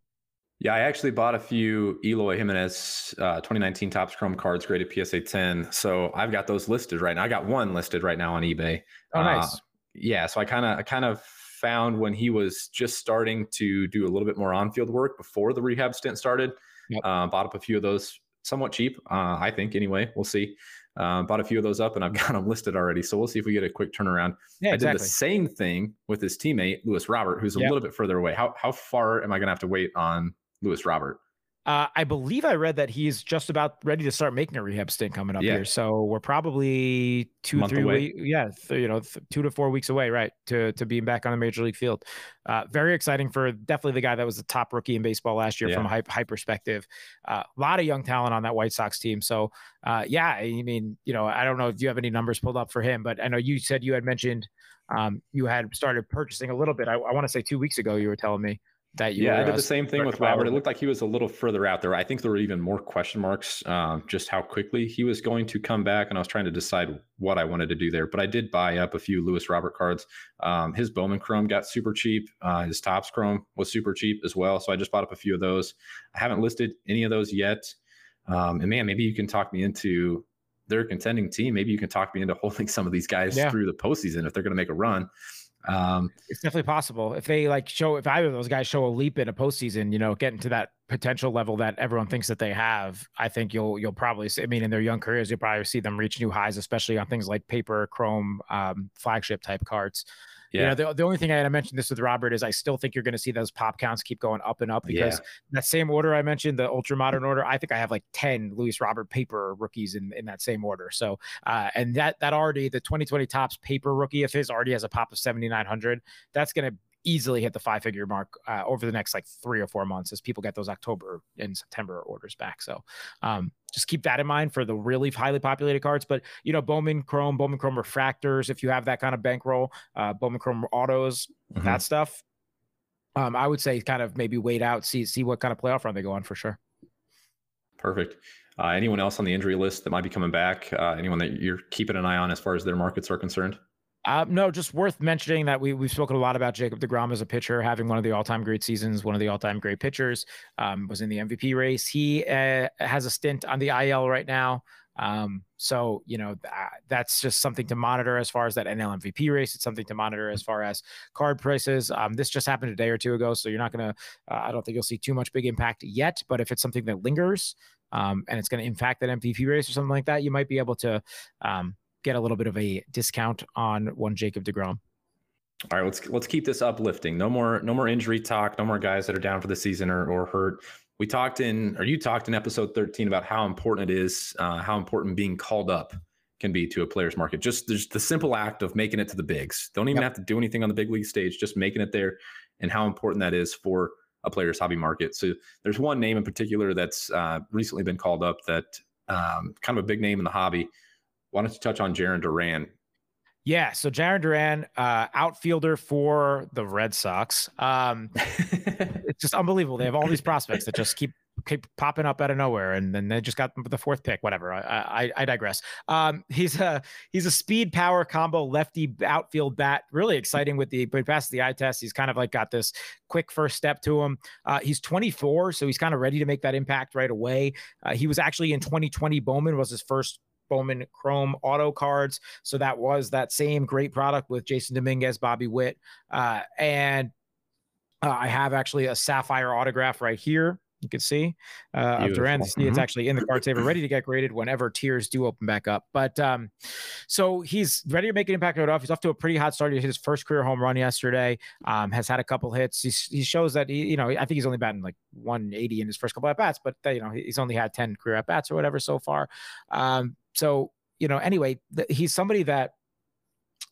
Yeah, I actually bought a few Eloy Jimenez uh, 2019 Topps Chrome cards graded PSA 10. So I've got those listed right now. I got one listed right now on eBay. Oh, nice. Uh, yeah, so I kind of I kind of found when he was just starting to do a little bit more on-field work before the rehab stint started. Yep. Uh, bought up a few of those somewhat cheap, uh, I think. Anyway, we'll see. Uh, bought a few of those up, and I've got them listed already. So we'll see if we get a quick turnaround. Yeah, I did the same thing with his teammate Luis Robert, who's a yep. little bit further away. How how far am I going to have to wait on Luis Robert? Uh, I believe I read that he's just about ready to start making a rehab stint coming up yeah. here. So we're probably two, three weeks, yeah, th- you know, th- two to four weeks away, right, to to being back on the major league field. Uh, very exciting for definitely the guy that was the top rookie in baseball last year yeah. from a high, high perspective. A uh, lot of young talent on that White Sox team. So uh, yeah, I mean, you know, I don't know if you have any numbers pulled up for him, but I know you said you had mentioned um, you had started purchasing a little bit. I, I want to say two weeks ago you were telling me that you yeah, I did the same thing with Robert. It looked like he was a little further out there. I think there were even more question marks, um, just how quickly he was going to come back. And I was trying to decide what I wanted to do there. But I did buy up a few Luis Robert cards. Um, his Bowman Chrome got super cheap. Uh, his Topps Chrome was super cheap as well. So I just bought up a few of those. I haven't listed any of those yet. Um, and man, maybe you can talk me into their contending team. Maybe you can talk me into holding some of these guys yeah. through the postseason if they're going to make a run. Um, it's definitely possible if they like show if either of those guys show a leap in a postseason, you know, getting to that potential level that everyone thinks that they have. I think you'll you'll probably see, I mean in their young careers you'll probably see them reach new highs, especially on things like paper, chrome, um, flagship type cards. Yeah. You know, the, the only thing I, I mentioned this with Robert is I still think you're going to see those pop counts keep going up and up because yeah. that same order I mentioned, the ultra modern order, I think I have like 10 Luis Robert paper rookies in, in that same order. So, uh, and that, that already, the 2020 Topps paper rookie of his already has a pop of 7,900. That's going to easily hit the five figure mark uh, over the next like three or four months as people get those October and September orders back. So um, just keep that in mind for the really highly populated cards. But you know, Bowman Chrome, Bowman Chrome refractors, if you have that kind of bankroll, uh, Bowman Chrome autos, mm-hmm. that stuff. Um, I would say kind of maybe wait out, see see what kind of playoff run they go on for sure. Perfect. Uh, anyone else on the injury list that might be coming back? Uh, anyone that you're keeping an eye on as far as their markets are concerned? Uh, no, just worth mentioning that we we've spoken a lot about Jacob Degrom as a pitcher, having one of the all-time great seasons, one of the all-time great pitchers. Um, was in the MVP race. He uh, has a stint on the IL right now. Um, so you know that's just something to monitor as far as that NL MVP race. It's something to monitor as far as card prices. Um, this just happened a day or two ago, so you're not gonna. Uh, I don't think you'll see too much big impact yet. But if it's something that lingers um, and it's going to impact that MVP race or something like that, you might be able to um, get a little bit of a discount on one Jacob DeGrom. All right, let's let's keep this uplifting. No more no more injury talk. No more guys that are down for the season or, or hurt. We talked in, or you talked in episode 13 about how important it is, uh, how important being called up can be to a player's market. Just there's the simple act of making it to the bigs. Don't even yep. have to do anything on the big league stage. Just making it there, and how important that is for a player's hobby market. So there's one name in particular that's uh, recently been called up that um, kind of a big name in the hobby. Why don't you touch on Jarren Duran? Yeah, so Jarren Duran, uh, outfielder for the Red Sox. Um, it's just unbelievable. They have all these prospects that just keep keep popping up out of nowhere, and then they just got the fourth pick. Whatever. I I, I digress. Um, he's a he's a speed power combo lefty outfield bat. Really exciting with the but past the eye test. He's kind of like got this quick first step to him. Uh, he's 24, so he's kind of ready to make that impact right away. Uh, he was actually in 2020. Bowman was his first Bowman Chrome auto cards. So that was that same great product with Jasson Dominguez, Bobby Witt. Uh, and uh, I have actually a sapphire autograph right here. You can see uh, of Duran. Mm-hmm. It's actually in the card saver, ready to get graded whenever tiers do open back up. But um, so he's ready to make an impact right off. He's off to a pretty hot start. He hit his first career home run yesterday. Um, has had a couple hits. He's, he shows that he, you know, I think he's only batting like 180 in his first couple at bats, but you know, he's only had 10 career at bats or whatever so far. Um, so you know, anyway, th- he's somebody that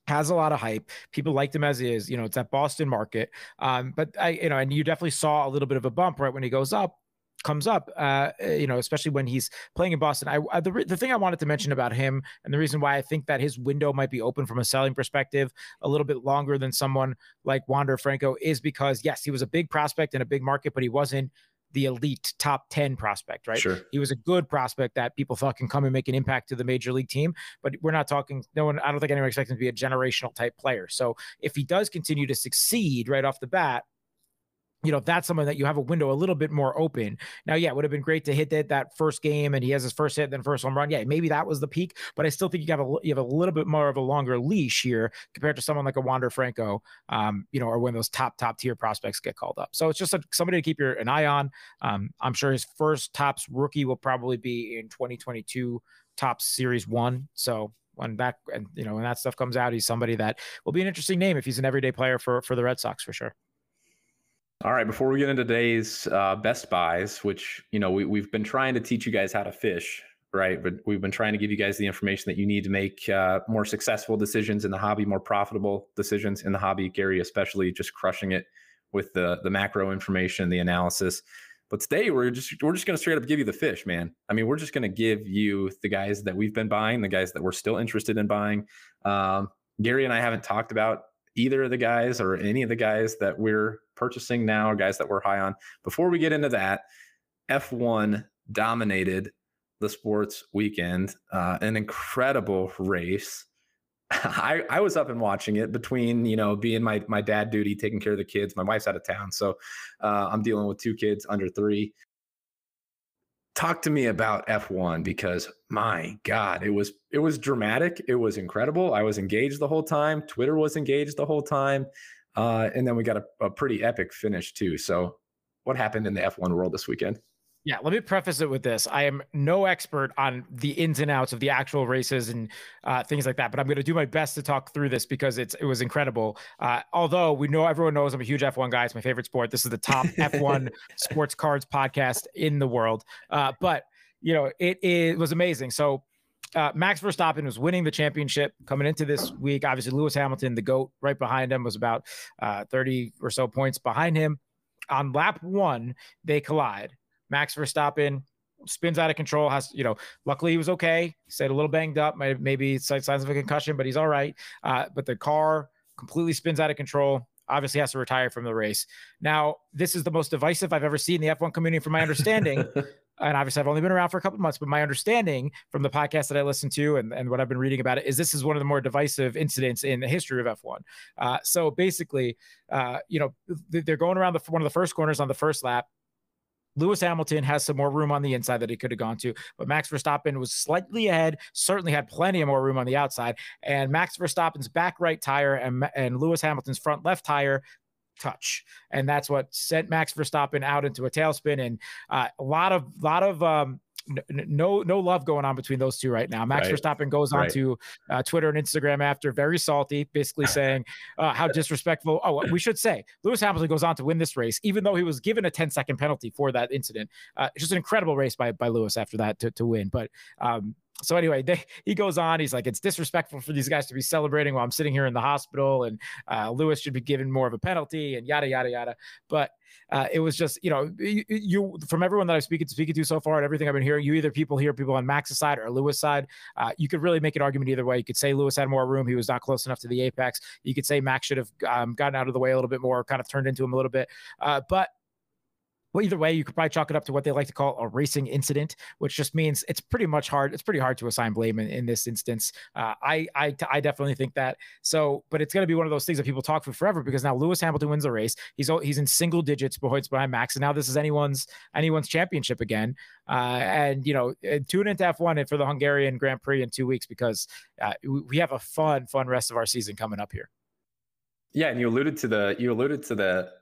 has a lot of hype. People liked him as is. You know, it's that Boston market. Um, but I, you know, and you definitely saw a little bit of a bump right when he goes up comes up, uh, you know, especially when he's playing in Boston. I, I the, the thing I wanted to mention about him and the reason why I think that his window might be open from a selling perspective a little bit longer than someone like Wander Franco is because yes, he was a big prospect in a big market, but he wasn't the elite top 10 prospect, right? Sure. He was a good prospect that people thought can come and make an impact to the major league team, but we're not talking, no one, I don't think anyone expects him to be a generational type player. So if he does continue to succeed right off the bat, you know, that's someone that you have a window a little bit more open. Now, yeah, it would have been great to hit that that first game and he has his first hit, then first home run. Yeah, maybe that was the peak, but I still think you have a you have a little bit more of a longer leash here compared to someone like a Wander Franco, um, you know, or when those top top tier prospects get called up. So it's just a, somebody to keep your an eye on. Um, I'm sure his first Topps rookie will probably be in 2022 Topps Series One. So when that and you know when that stuff comes out, he's somebody that will be an interesting name if he's an everyday player for for the Red Sox for sure. All right, before we get into today's uh, best buys, which you know we we've been trying to teach you guys how to fish, right? But we've been trying to give you guys the information that you need to make uh, more successful decisions in the hobby, more profitable decisions in the hobby. Gary, especially, just crushing it with the the macro information, the analysis. But today we're just we're just going to straight up give you the fish, man. I mean, we're just going to give you the guys that we've been buying, the guys that we're still interested in buying. Um, Gary and I haven't talked about either of the guys or any of the guys that we're purchasing now guys that we're high on. Before we get into that, F1 dominated the sports weekend, uh, an incredible race. I, I was up and watching it between you know being my my dad duty taking care of the kids my wife's out of town so uh, i'm dealing with two kids under three talk to me about F1 because my god it was it was dramatic it was incredible I was engaged the whole time Twitter was engaged the whole time uh, and then we got a, a pretty epic finish too. So what happened in the F1 world this weekend yeah, let me preface it with this. I am no expert on the ins and outs of the actual races and uh, things like that, but I'm going to do my best to talk through this because it's it was incredible. Uh, although we know everyone knows I'm a huge F1 guy, it's my favorite sport. This is the top F1 sports cards podcast in the world. Uh, but you know, it, it was amazing. So uh, Max Verstappen was winning the championship coming into this week. Obviously, Lewis Hamilton, the GOAT, right behind him, was about uh, 30 or so points behind him. On lap one, they collide. Max Verstappen spins out of control. Has you know, luckily he was okay. Said a little banged up, maybe signs of a concussion, but he's all right. Uh, but the car completely spins out of control. Obviously, has to retire from the race. Now, this is the most divisive I've ever seen the F1 community, from my understanding. and obviously, I've only been around for a couple months, but my understanding from the podcast that I listened to and, and what I've been reading about it is this is one of the more divisive incidents in the history of F1. Uh, so basically, uh, you know, they're going around the one of the first corners on the first lap Lewis Hamilton has some more room on the inside that he could have gone to, but Max Verstappen was slightly ahead, certainly had plenty of more room on the outside. And Max Verstappen's back right tire and, and Lewis Hamilton's front left tire touch, and that's what sent Max Verstappen out into a tailspin. And uh, a lot of lot of um, no no love going on between those two right now. Max right. Verstappen goes on right. to uh, Twitter and Instagram after very salty, basically saying uh, how disrespectful. Oh, we should say Lewis Hamilton goes on to win this race, even though he was given a 10 second penalty for that incident. Uh, just an incredible race by by Lewis after that to, to win. But um, so anyway, they, he goes on. He's like, it's disrespectful for these guys to be celebrating while I'm sitting here in the hospital, and uh, Lewis should be given more of a penalty, and yada yada yada. But uh, it was just, you know, you, you, from everyone that I've speaking speaking to so far and everything I've been hearing, you either people hear people on Max's side or Lewis side. Uh, you could really make an argument either way. You could say Lewis had more room; he was not close enough to the apex. You could say Max should have um, gotten out of the way a little bit more, kind of turned into him a little bit. Uh, but well, either way, you could probably chalk it up to what they like to call a racing incident, which just means it's pretty much hard. It's pretty hard to assign blame in, in this instance. Uh, I, I, I definitely think that. So, but it's going to be one of those things that people talk for forever because now Lewis Hamilton wins the race. He's he's in single digits behind Max, and now this is anyone's anyone's championship again. Uh, and you know, uh, tune into F1 and for the Hungarian Grand Prix in two weeks because uh, we have a fun, fun rest of our season coming up here. Yeah, and you alluded to the you alluded to the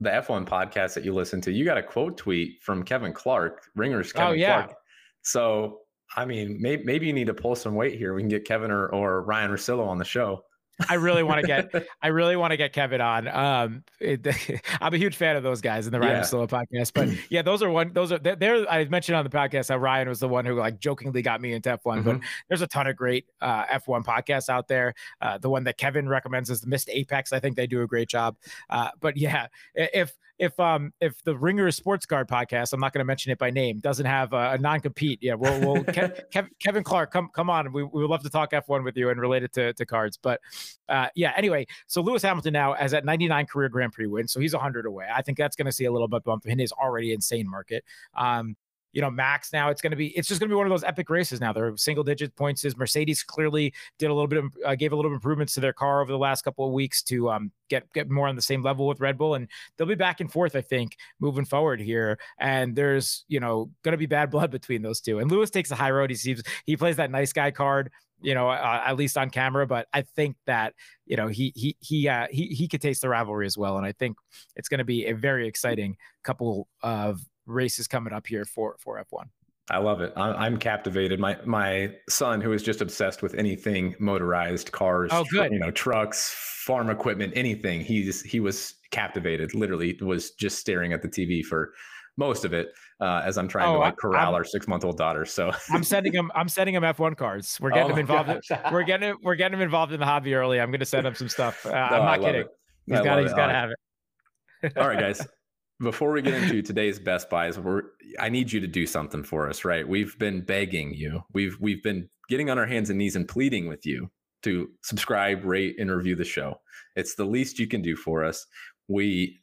the F1 podcast that you listen to, you got a quote tweet from Kevin Clark, Ringers oh, Kevin oh, yeah. Clark. So, I mean, maybe, maybe you need to pull some weight here. We can get Kevin or, or Ryen Russillo on the show. I really want to get I really want to get Kevin on. Um, it, I'm a huge fan of those guys in the Ryan yeah. Solo podcast, but yeah, those are one. Those are they're. I mentioned on the podcast how Ryan was the one who like jokingly got me into F1, mm-hmm. but there's a ton of great uh, F1 podcasts out there. Uh, the one that Kevin recommends is the Missed Apex. I think they do a great job. Uh, but yeah, if if um if the Ringer Sports Card podcast, I'm not going to mention it by name, doesn't have a, a non compete, yeah, we'll, we'll Kev, Kevin Clark, come come on, we, we would love to talk F1 with you and relate it to, to cards. But uh, yeah, anyway, so Lewis Hamilton now has at 99 career Grand Prix wins, so he's 100 away. I think that's going to see a little bit bump in his already insane market. Um, you know, Max now it's going to be it's just going to be one of those epic races now. They're single digit points. Is Mercedes clearly did a little bit of uh, gave a little improvements to their car over the last couple of weeks to um, get get more on the same level with Red Bull, and they'll be back and forth. I think moving forward here, and there's you know going to be bad blood between those two. And Lewis takes the high road. He seems he plays that nice guy card you know, uh, at least on camera. But I think that you know he he he uh, he he could taste the rivalry as well, and I think it's going to be a very exciting couple of races coming up here for for F1. I love it. I'm captivated. My my son, who is just obsessed with anything motorized, cars, oh, good. you know, trucks, farm equipment, anything. He's he was captivated. Literally, was just staring at the TV for most of it uh, as I'm trying oh, to like corral I'm, our six month old daughter. So I'm sending him. I'm sending him F1 cards. We're getting oh him involved. In, we're getting we're getting him involved in the hobby early. I'm going to send him some stuff. Uh, no, I'm not kidding. It. He's got he's got to have it. All right, guys. Before we get into today's best buys, we're I need you to do something for us, right? We've been begging you. We've we've been getting on our hands and knees and pleading with you to subscribe, rate, and review the show. It's the least you can do for us. We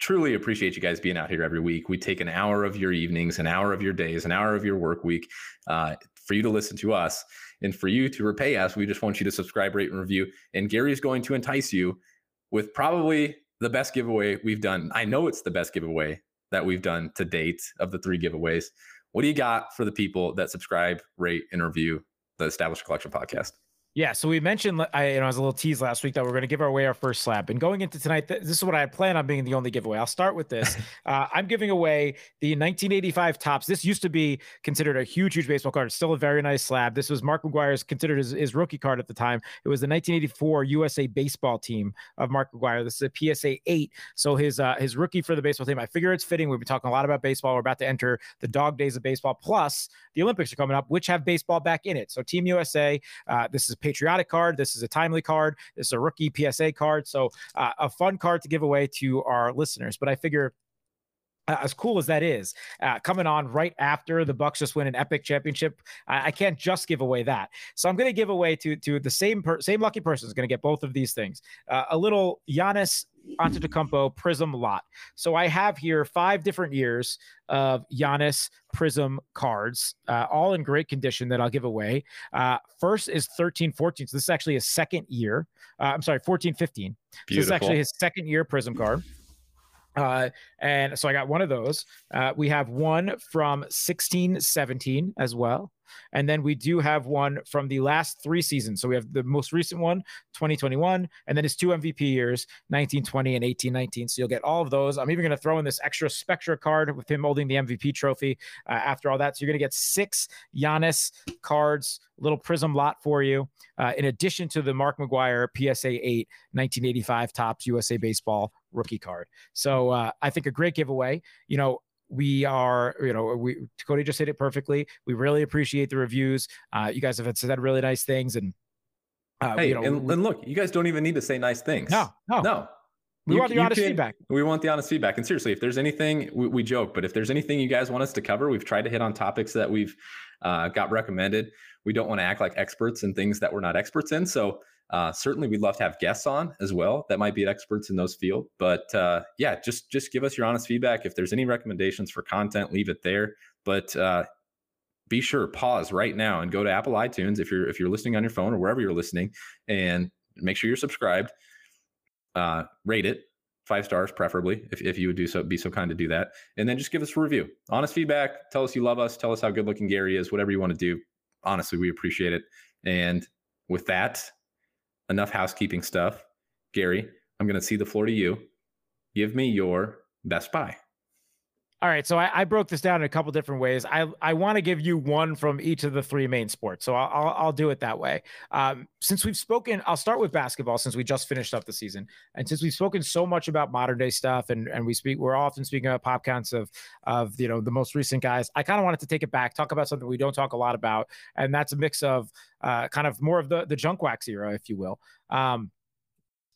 truly appreciate you guys being out here every week. We take an hour of your evenings, an hour of your days, an hour of your work week uh, for you to listen to us. And for you to repay us, we just want you to subscribe, rate, and review. And Gary's going to entice you with probably the best giveaway we've done. I know it's the best giveaway that we've done to date of the three giveaways. What do you got for the people that subscribe, rate, and review the Established Collection podcast? Yeah, so we mentioned, I, you know, as a little tease last week that we're going to give away our first slab. And going into tonight, this is what I plan on being the only giveaway. I'll start with this. uh, I'm giving away the 1985 Topps. This used to be considered a huge, huge baseball card. It's still a very nice slab. This was Mark McGwire's considered his, his rookie card at the time. It was the 1984 USA baseball team of Mark McGwire. This is a PSA 8. So his uh, his rookie for the baseball team. I figure it's fitting. We've been talking a lot about baseball. We're about to enter the dog days of baseball. Plus, the Olympics are coming up, which have baseball back in it. So Team USA, uh, this is patriotic card. This is a timely card. This is a rookie PSA card. So uh, a fun card to give away to our listeners. But I figure uh, as cool as that is, uh, coming on right after the Bucks just win an epic championship, I, I can't just give away that. So I'm going to give away to to the same per- same lucky person is going to get both of these things. Uh, a little Giannis Antetokounmpo Prism lot. So I have here five different years of Giannis Prism cards, uh, all in great condition that I'll give away. Uh, first is 13 14. So this is actually his second year. Uh, I'm sorry, 14 15. So this is actually his second year Prism card. Uh, and so I got one of those. Uh, we have one from 1617 as well. And then we do have one from the last three seasons. So we have the most recent one, 2021, and then his two MVP years, 1920 and 1819. So you'll get all of those. I'm even going to throw in this extra Spectra card with him holding the MVP trophy uh, after all that. So you're going to get six Giannis cards, little prism lot for you, uh, in addition to the Mark McGwire PSA 8 1985 Topps USA Baseball rookie card. So uh, I think a great giveaway. You know, we are, you know, we Cody just hit it perfectly. We really appreciate the reviews. Uh, you guys have said really nice things, and uh, hey, you know, and, and, look, you guys don't even need to say nice things. No, no, no. We you, want the honest can, feedback. We want the honest feedback. And seriously, if there's anything, we, we, joke, but if there's anything you guys want us to cover, we've tried to hit on topics that we've uh, got recommended. We don't want to act like experts in things that we're not experts in. So uh, certainly, we'd love to have guests on as well that might be experts in those fields. But uh, yeah, just just give us your honest feedback. If there's any recommendations for content, leave it there. But uh, be sure pause right now and go to Apple iTunes if you're if you're listening on your phone or wherever you're listening, and make sure you're subscribed. Uh, rate it five stars, preferably, if, if you would do so, be so kind to do that, and then just give us a review, honest feedback. Tell us you love us. Tell us how good looking Gary is. Whatever you want to do, honestly, we appreciate it. And with that, enough housekeeping stuff. Gary, I'm going to see the floor to you. Give me your best buy. All right, so I, I, broke this down in a couple different ways. I I want to give you one from each of the three main sports, so I'll I'll, I'll do it that way. Um, since we've spoken, I'll start with basketball since we just finished up the season, and since we've spoken so much about modern day stuff, and and we speak, we're often speaking about pop counts of of you know the most recent guys. I kind of wanted to take it back, talk about something we don't talk a lot about, and that's a mix of uh, kind of more of the the junk wax era, if you will. Um,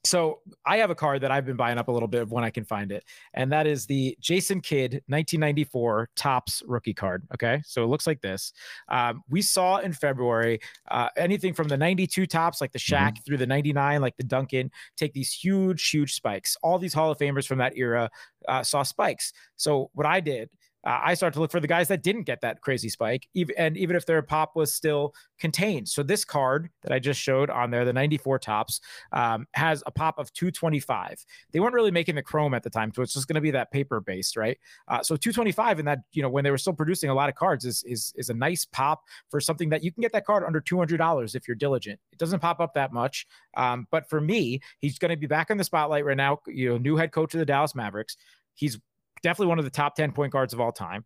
so I have a card that I've been buying up a little bit of when I can find it, and that is the Jason Kidd 1994 Topps rookie card. Okay, so it looks like this. Um, we saw in February uh, anything from the 92 Topps, like the Shaq, mm-hmm. through the 99, like the Duncan, take these huge, huge spikes. All these Hall of Famers from that era uh, saw spikes. So what I did uh, I start to look for the guys that didn't get that crazy spike, even and even if their pop was still contained. So this card that I just showed on there, the 94 Topps, um, has a pop of 225. They weren't really making the chrome at the time, so it's just going to be that paper based, right? Uh, so 225 and that, you know, when they were still producing a lot of cards, is is is a nice pop for something that you can get that card under $200 if you're diligent. It doesn't pop up that much, um, but for me, he's going to be back in the spotlight right now. You know, new head coach of the Dallas Mavericks. He's definitely one of the top 10 point guards of all time.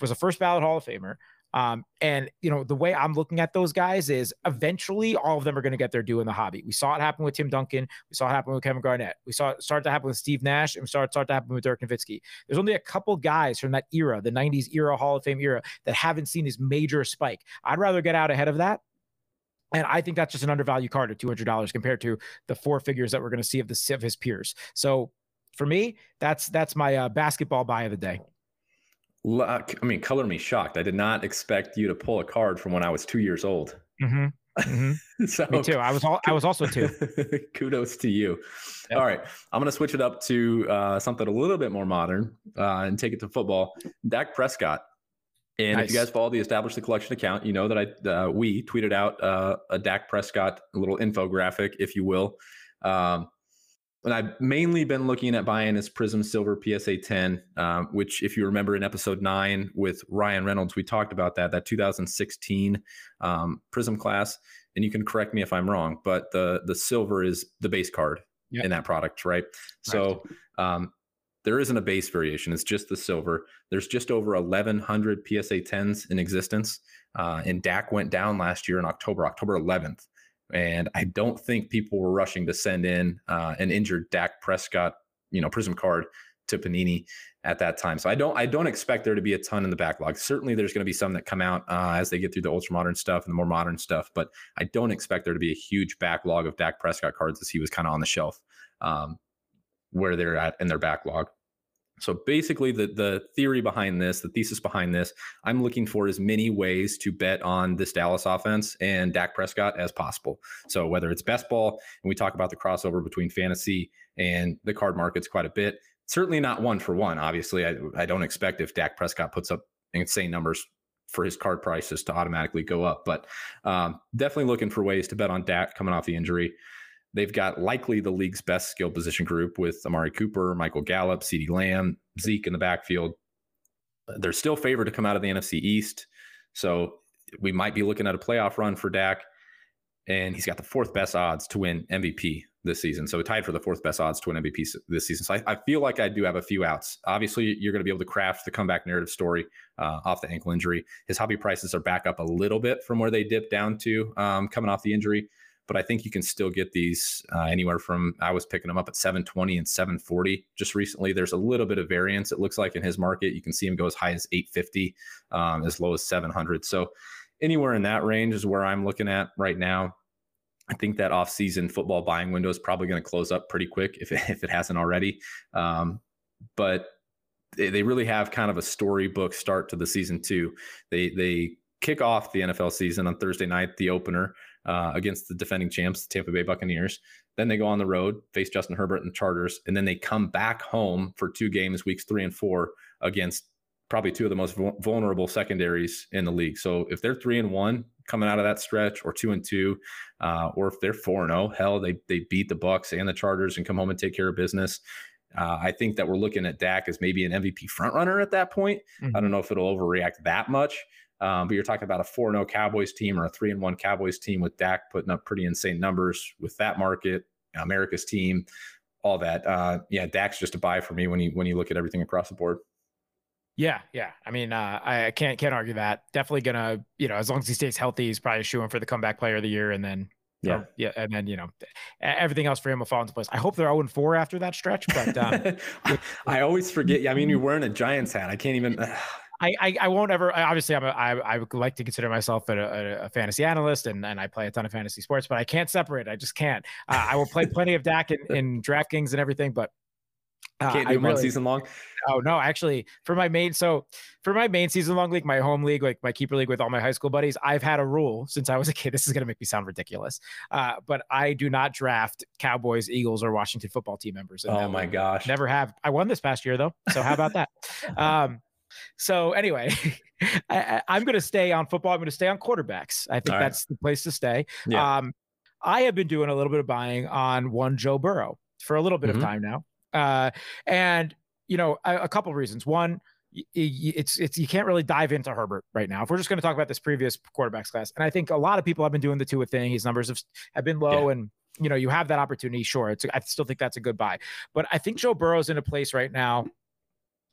Was a first ballot Hall of Famer. Um, and you know, the way I'm looking at those guys is eventually all of them are going to get their due in the hobby. We saw it happen with Tim Duncan, we saw it happen with Kevin Garnett, we saw it start to happen with Steve Nash, and we saw it start to happen with Dirk Nowitzki. There's only a couple guys from that era, the 90s era, Hall of Fame era, that haven't seen this major spike. I'd rather get out ahead of that and I think that's just an undervalued card at two hundred dollars compared to the four figures that we're going to see of the of his peers. So for me, that's that's my uh, basketball buy of the day. I mean, color me shocked. I did not expect you to pull a card from when I was two years old. Mm-hmm. Mm-hmm. so, me too. I was all, I was also two. kudos to you. Yep. All right, I'm going to switch it up to uh, something a little bit more modern uh, and take it to football. Dak Prescott. And nice. if you guys follow the Establish the Collection account, you know that I uh, we tweeted out uh, a Dak Prescott little infographic, if you will. Um, and I've mainly been looking at buying his Prism Silver PSA 10, um, which, if you remember in episode nine with Ryan Reynolds, we talked about that, that 2016 um, Prism class. And you can correct me if I'm wrong, but the the silver is the base card yep. in that product, right? So um, there isn't a base variation; it's just the silver. There's just over 1,100 PSA 10s in existence, uh, and Dak went down last year in October, October 11th. And I don't think people were rushing to send in uh, an injured Dak Prescott, you know, Prism card to Panini at that time. So I don't I don't expect there to be a ton in the backlog. Certainly, there's going to be some that come out uh, as they get through the ultra modern stuff and the more modern stuff. But I don't expect there to be a huge backlog of Dak Prescott cards as he was kind of on the shelf um, where they're at in their backlog. So basically, the the theory behind this, the thesis behind this, I'm looking for as many ways to bet on this Dallas offense and Dak Prescott as possible. So whether it's best ball, and we talk about the crossover between fantasy and the card markets quite a bit. Certainly not one for one. Obviously, I, I don't expect if Dak Prescott puts up insane numbers for his card prices to automatically go up, but um, definitely looking for ways to bet on Dak coming off the injury. They've got likely the league's best skill position group with Amari Cooper, Michael Gallup, CeeDee Lamb, Zeke in the backfield. They're still favored to come out of the NFC East. So we might be looking at a playoff run for Dak, and he's got the fourth best odds to win MVP this season. So tied for the fourth best odds to win MVP this season. So I, I feel like I do have a few outs. Obviously, you're going to be able to craft the comeback narrative story uh, off the ankle injury. His hobby prices are back up a little bit from where they dipped down to um, coming off the injury. But I think you can still get these uh, anywhere from I was picking them up at 720 and 740 just recently. There's a little bit of variance. It looks like in his market, you can see him go as high as 850, um, as low as 700. So anywhere in that range is where I'm looking at right now. I think that off-season football buying window is probably going to close up pretty quick if it, if it hasn't already. Um, but they, they really have kind of a storybook start to the season too. They they kick off the NFL season on Thursday night, the opener uh, against the defending champs, the Tampa Bay Buccaneers. Then they go on the road, face Justin Herbert and the Chargers, and then they come back home for two games, weeks three and four, against probably two of the most vulnerable secondaries in the league. So if they're three and one coming out of that stretch, or two and two, uh, or if they're four and zero, oh, hell, they they beat the Bucs and the Chargers and come home and take care of business. Uh, I think that we're looking at Dak as maybe an MVP frontrunner at that point. Mm-hmm. I don't know if it'll overreact that much, um, but you're talking about a 4 0 Cowboys team or a 3 1 Cowboys team with Dak putting up pretty insane numbers with that market, America's team, all that. Uh, yeah, Dak's just a buy for me when you when you look at everything across the board. Yeah, yeah. I mean, uh, I can't can't argue that. Definitely gonna, you know, as long as he stays healthy, he's probably shooing for the comeback player of the year, and then yeah, or, yeah, and then you know, everything else for him will fall into place. I hope they're 0 4 after that stretch, but um, I always forget. I mean, you're wearing a Giants hat. I can't even. I, I, I won't ever. Obviously, I'm a, I, I would like to consider myself a, a, fantasy analyst, and, and I play a ton of fantasy sports, but I can't separate. I just can't. Uh, I will play plenty of Dak in, in DraftKings and everything, but uh, can't do really, one season long. Oh no, actually, for my main so for my main season long league, my home league, like my keeper league with all my high school buddies, I've had a rule since I was a kid. This is gonna make me sound ridiculous, uh, but I do not draft Cowboys, Eagles, or Washington football team members. Oh my gosh, never have. I won this past year though, so how about that? um, so anyway, I, am going to stay on football. I'm going to stay on quarterbacks. I think All that's right. the place to stay. Yeah. Um, I have been doing a little bit of buying on one Joe Burrow for a little bit mm-hmm. of time now, uh, and you know a, a couple of reasons. One, it's it's you can't really dive into Herbert right now. If we're just going to talk about this previous quarterbacks class, and I think a lot of people have been doing the Tua thing. His numbers have have been low, yeah. and you know you have that opportunity. Sure, it's I still think that's a good buy, but I think Joe Burrow's in a place right now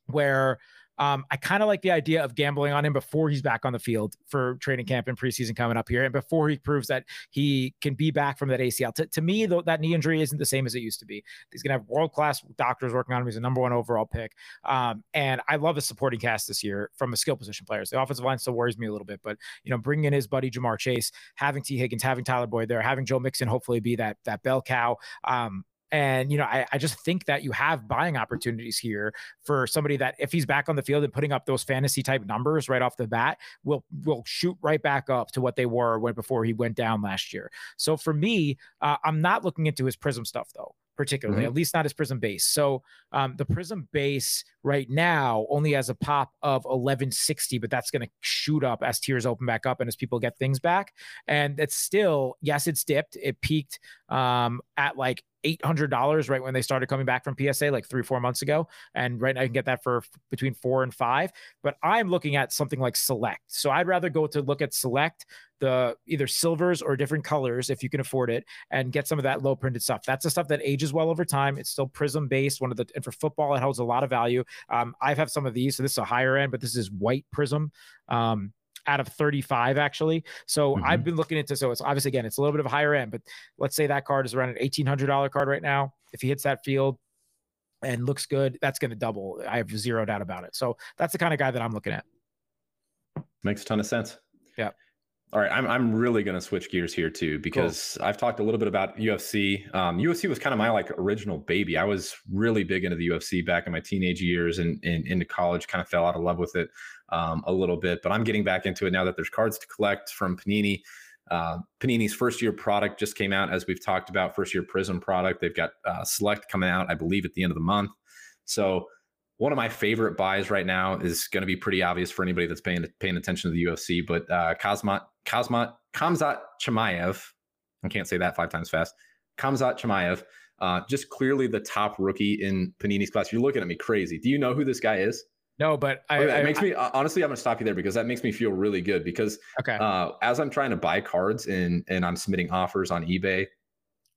where um, I kind of like the idea of gambling on him before he's back on the field for training camp and preseason coming up here, and before he proves that he can be back from that ACL. To, to me, though, that knee injury isn't the same as it used to be. He's going to have world class doctors working on him. He's a number one overall pick, um, and I love the supporting cast this year from a skill position players. The offensive line still worries me a little bit, but you know, bringing in his buddy Ja'Marr Chase, having Tee Higgins, having Tyler Boyd there, having Joe Mixon hopefully be that that bell cow. Um, and, you know, I, I just think that you have buying opportunities here for somebody that if he's back on the field and putting up those fantasy type numbers right off the bat, will will shoot right back up to what they were when before he went down last year. So for me, uh, I'm not looking into his prism stuff though particularly, mm-hmm. at least not his prism base. So um, the prism base right now only has a pop of 1160, but that's going to shoot up as tiers open back up and as people get things back. And it's still, yes, it's dipped. It peaked um, at like $800 right when they started coming back from PSA like three, four months ago. And right now I can get that for between four and five. But I'm looking at something like Select. So I'd rather go to look at Select the either silvers or different colors if you can afford it and get some of that low printed stuff. That's the stuff that ages well over time. It's still prism based. One of the and for football, it holds a lot of value. Um, I have some of these, so this is a higher end, but this is white prism. Um, out of 35 actually. So mm-hmm. I've been looking into so it's obviously again it's a little bit of a higher end, but let's say that card is around an $1800 card right now. If he hits that field and looks good, that's going to double. I have zero doubt about it. So that's the kind of guy that I'm looking at. Makes a ton of sense. Yeah. All right, I'm I'm really going to switch gears here too because cool. I've talked a little bit about UFC. Um, UFC was kind of my like original baby. I was really big into the UFC back in my teenage years and, and into college. Kind of fell out of love with it um, a little bit, but I'm getting back into it now that there's cards to collect from Panini. Uh, Panini's first year product just came out, as we've talked about. First year Prism product. They've got uh, Select coming out, I believe, at the end of the month. So one of my favorite buys right now is going to be pretty obvious for anybody that's paying paying attention to the UFC. But uh, Kazmat Kazmat Khamzat Chimaev, I can't say that five times fast. Khamzat Chimaev, uh, just clearly the top rookie in Panini's class. You're looking at me crazy. Do you know who this guy is? No, but I, I, it makes me honestly. I'm gonna stop you there because that makes me feel really good. Because okay, uh, as I'm trying to buy cards and and I'm submitting offers on eBay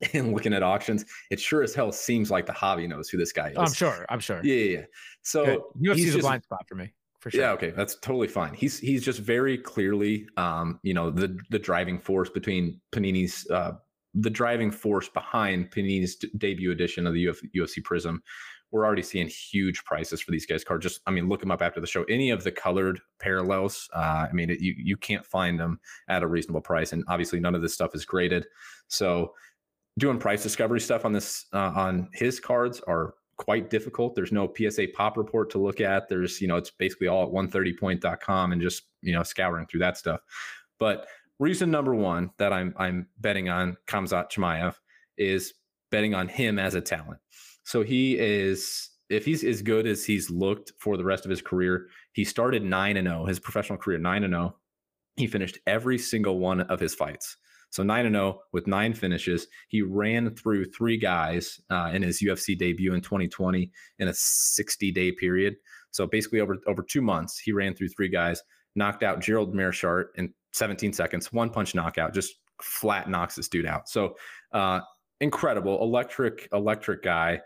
and looking at auctions, it sure as hell seems like the hobby knows who this guy is. Oh, I'm sure. I'm sure. Yeah, yeah. yeah. So UFC's a blind spot for me. For sure. Yeah, okay, that's totally fine. He's he's just very clearly, um, you know, the the driving force between Panini's uh, the driving force behind Panini's debut edition of the Uf- UFC Prism. We're already seeing huge prices for these guys' cards. Just, I mean, look them up after the show. Any of the colored parallels, uh, I mean, it, you you can't find them at a reasonable price, and obviously none of this stuff is graded. So, doing price discovery stuff on this uh, on his cards are quite difficult. There's no PSA pop report to look at. There's, you know, it's basically all at 130point.com and just, you know, scouring through that stuff. But reason number one that I'm I'm betting on Khamzat Chimaev is betting on him as a talent. So he is if he's as good as he's looked for the rest of his career, he started 9 and 0, his professional career 9 and 0. He finished every single one of his fights. So 9 and 0 with nine finishes. He ran through three guys uh, in his UFC debut in 2020 in a 60 day period. So basically over over 2 months, he ran through three guys, knocked out Gerald Meerschaert in 17 seconds, one punch knockout, just flat knocks this dude out. So uh, incredible, electric, electric guy.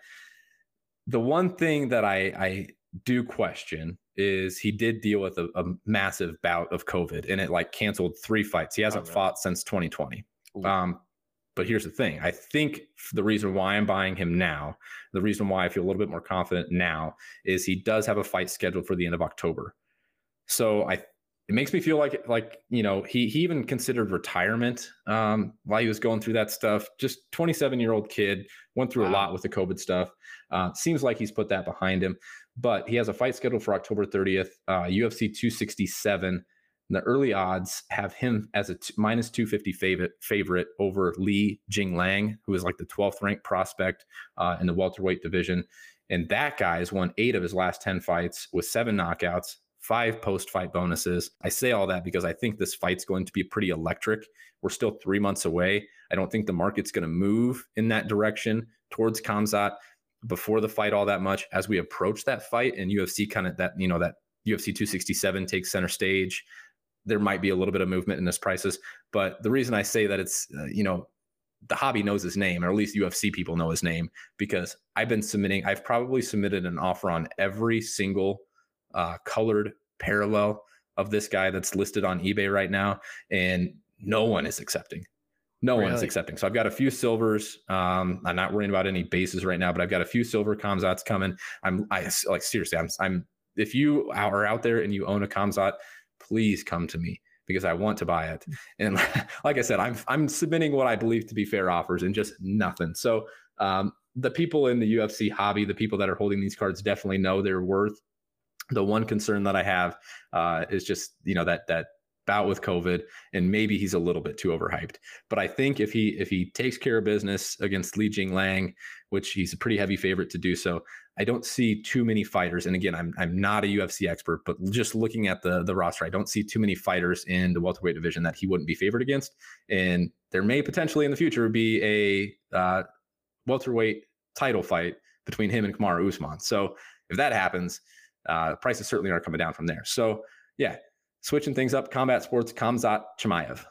The one thing that I, I do question is he did deal with a, a, massive bout of COVID and it like canceled three fights. He hasn't oh, fought since 2020. Um, but here's the thing I think the reason why I'm buying him now, the reason why I feel a little bit more confident now is he does have a fight scheduled for the end of October. So I it makes me feel like like you know he he even considered retirement um, while he was going through that stuff. Just 27 year old kid went through wow. a lot with the COVID stuff. Uh, seems like he's put that behind him, but he has a fight scheduled for October 30th, uh, UFC 267. And the early odds have him as a t- minus 250 favorite favorite over Li Jingliang, who is like the 12th ranked prospect uh, in the welterweight division. And that guy has won eight of his last 10 fights with seven knockouts, five post fight bonuses. I say all that because I think this fight's going to be pretty electric. We're still three months away. I don't think the market's going to move in that direction towards Khamzat before the fight all that much. As we approach that fight and UFC kind of that, you know, that UFC 267 takes center stage, there might be a little bit of movement in this prices. But the reason I say that it's, uh, you know, the hobby knows his name, or at least UFC people know his name, because I've been submitting, I've probably submitted an offer on every single uh, colored parallel of this guy that's listed on eBay right now, and no one is accepting. No really? one's accepting. So I've got a few silvers. Um, I'm not worrying about any bases right now, but I've got a few silver Khamzats coming. I'm I like seriously. I'm I'm if you are out there and you own a Khamzat, please come to me because I want to buy it. And like I said, I'm I'm submitting what I believe to be fair offers and just nothing. So um, the people in the UFC hobby, the people that are holding these cards, definitely know their worth the one concern that I have uh, is just you know that that bout with COVID, and maybe he's a little bit too overhyped. But I think if he if he takes care of business against Li Jingliang, which he's a pretty heavy favorite to do so, I don't see too many fighters. And again, I'm I'm not a UFC expert, but just looking at the the roster, I don't see too many fighters in the welterweight division that he wouldn't be favored against. And there may potentially in the future be a uh, welterweight title fight between him and Kamaru Usman. So if that happens uh, prices certainly are coming down from there. So yeah, switching things up, combat sports, Khamzat Chimaev.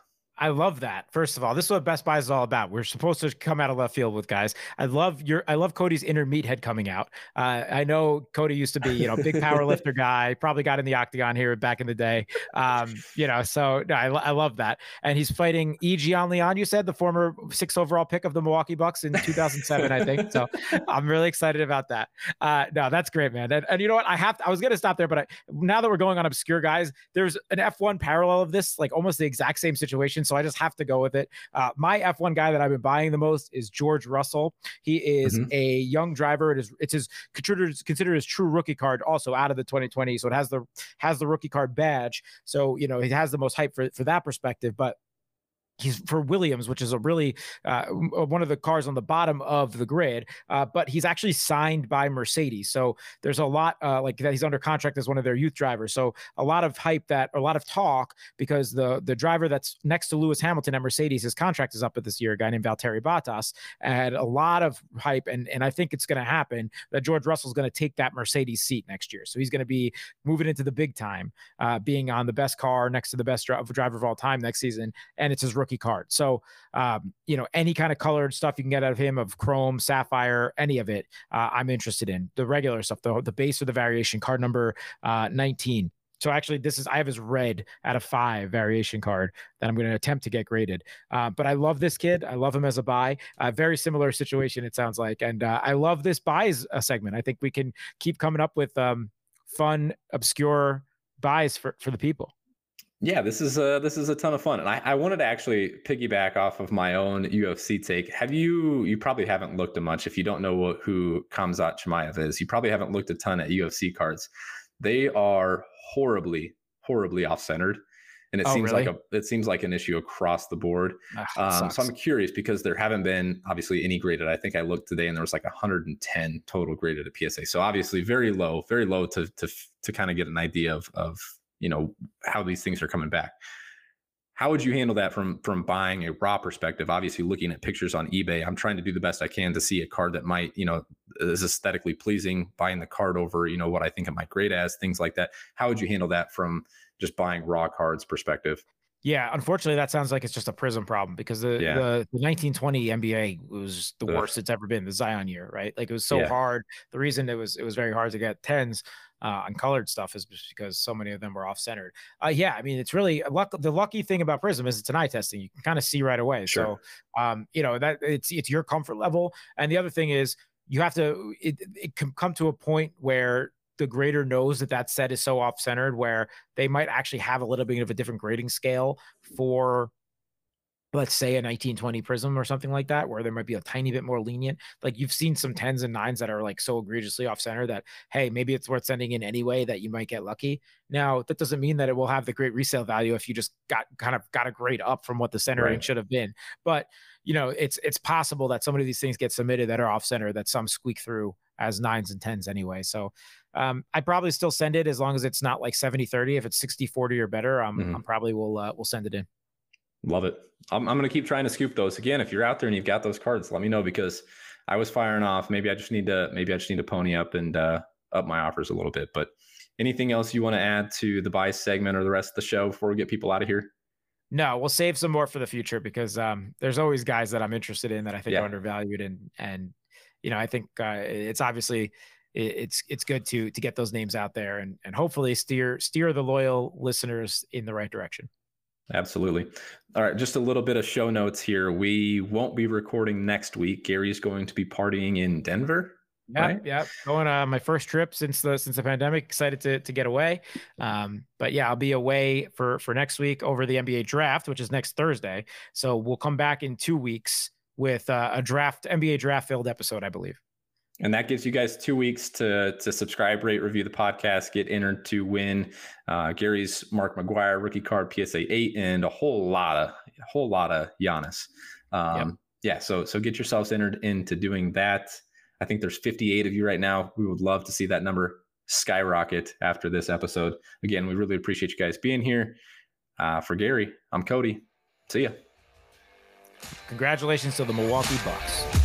I love that. First of all, this is what Best Buy is all about. We're supposed to come out of left field with guys. I love your. I love Cody's inner meathead coming out. Uh, I know Cody used to be, you know, big power lifter guy. Probably got in the octagon here back in the day. Um, you know, so no, I, I love that. And he's fighting E. Leon. You said the former six overall pick of the Milwaukee Bucks in 2007, I think. So I'm really excited about that. Uh, no, that's great, man. And, and you know what? I have. To, I was gonna stop there, but I, now that we're going on obscure guys, there's an F1 parallel of this, like almost the exact same situation so I just have to go with it. Uh, my F1 guy that I've been buying the most is George Russell. He is mm-hmm. a young driver. It is it's his considered considered his true rookie card also out of the 2020. So it has the has the rookie card badge. So you know he has the most hype for for that perspective. But he's for Williams, which is a really uh, uh, one of the cars on the bottom of the grid. Uh, but he's actually signed by Mercedes, so there's a lot uh, like that. He's under contract as one of their youth drivers. So a lot of hype that, a lot of talk because the the driver that's next to Lewis Hamilton at Mercedes, his contract is up at this year. A guy named Valtteri Bottas had a lot of hype, and and I think it's going to happen that George Russell's going to take that Mercedes seat next year. So he's going to be moving into the big time, uh, being on the best car next to the best driver of all time next season, and it's his rookie card. So, um, you know, any kind of colored stuff you can get out of him of chrome, sapphire, any of it, uh, I'm interested in. The regular stuff, the, the base or the variation, card number uh, 19. So actually, this is I have his red out of five variation card that I'm going to attempt to get graded. Uh, but I love this kid. I love him as a buy. Uh, very similar situation, it sounds like, and uh, I love this buys a uh, segment. I think we can keep coming up with um, fun, obscure buys for for the people. Yeah, this is a this is a ton of fun, and I, I wanted to actually piggyback off of my own UFC take. Have you? You probably haven't looked at much. If you don't know what, who Khamzat Chimaev is, you probably haven't looked a ton at UFC cards. They are horribly, horribly off centered, and it oh, seems really? like a it seems like an issue across the board. um, so I'm curious because there haven't been obviously any graded. I think I looked today, and there was like 110 total graded at PSA. So obviously very low, very low to to to kind of get an idea of of you know how these things are coming back how would you handle that from from buying a raw perspective obviously looking at pictures on ebay i'm trying to do the best i can to see a card that might you know is aesthetically pleasing buying the card over you know what i think it might grade as things like that how would you handle that from just buying raw cards perspective yeah, unfortunately, that sounds like it's just a Prizm problem because the, yeah. the, the, 1920 NBA was the Ugh. worst it's ever been, the Zion year, right? Like it was so yeah. hard. The reason it was it was very hard to get tens uh, on colored stuff is just because so many of them were off centered. Uh, yeah, I mean, it's really luck. The lucky thing about Prizm is it's an eye testing. You can kind of see right away. Sure. So, um, you know, that it's, it's your comfort level. And the other thing is you have to, it, it can come to a point where the grader knows that that set is so off centered where they might actually have a little bit of a different grading scale for let's say a 1920 Prizm or something like that where there might be a tiny bit more lenient like you've seen some 10s and 9s that are like so egregiously off center that hey maybe it's worth sending in anyway that you might get lucky. Now that doesn't mean that it will have the great resale value if you just got kind of got a grade up from what the centering right. should have been. But you know it's it's possible that some of these things get submitted that are off center that some squeak through as nines and tens anyway. So um, I probably still send it as long as it's not like 70 30 if it's 60 40 or better um, mm-hmm. I'm probably will uh, will send it in Love it. I'm, I'm going to keep trying to scoop those. Again, if you're out there and you've got those cards, let me know because I was firing off. Maybe I just need to, maybe I just need to pony up and uh, up my offers a little bit. But anything else you want to add to the buy segment or the rest of the show before we get people out of here? No, we'll save some more for the future because um, there's always guys that I'm interested in that I think yeah. are undervalued and and you know I think uh, it's obviously it's it's good to to get those names out there and and hopefully steer steer the loyal listeners in the right direction. Absolutely. All right, just a little bit of show notes here. We won't be recording next week. Gary's going to be partying in Denver. Yeah, right? yeah. Going on my first trip since the since the pandemic. Excited to to get away. Um, but yeah, I'll be away for for next week over the NBA draft, which is next Thursday. So we'll come back in two weeks with uh, a draft NBA draft filled episode, I believe. And that gives you guys two weeks to to subscribe, rate, review the podcast, get entered to win uh, Gary's Mark McGwire rookie card PSA eight, and a whole lot of a whole lot of Giannis. Um, yep. Yeah, so so get yourselves entered into doing that. I think there's 58 of you right now. We would love to see that number skyrocket after this episode. Again, we really appreciate you guys being here. Uh, for Gary, I'm Cody. See ya. Congratulations to the Milwaukee Bucks.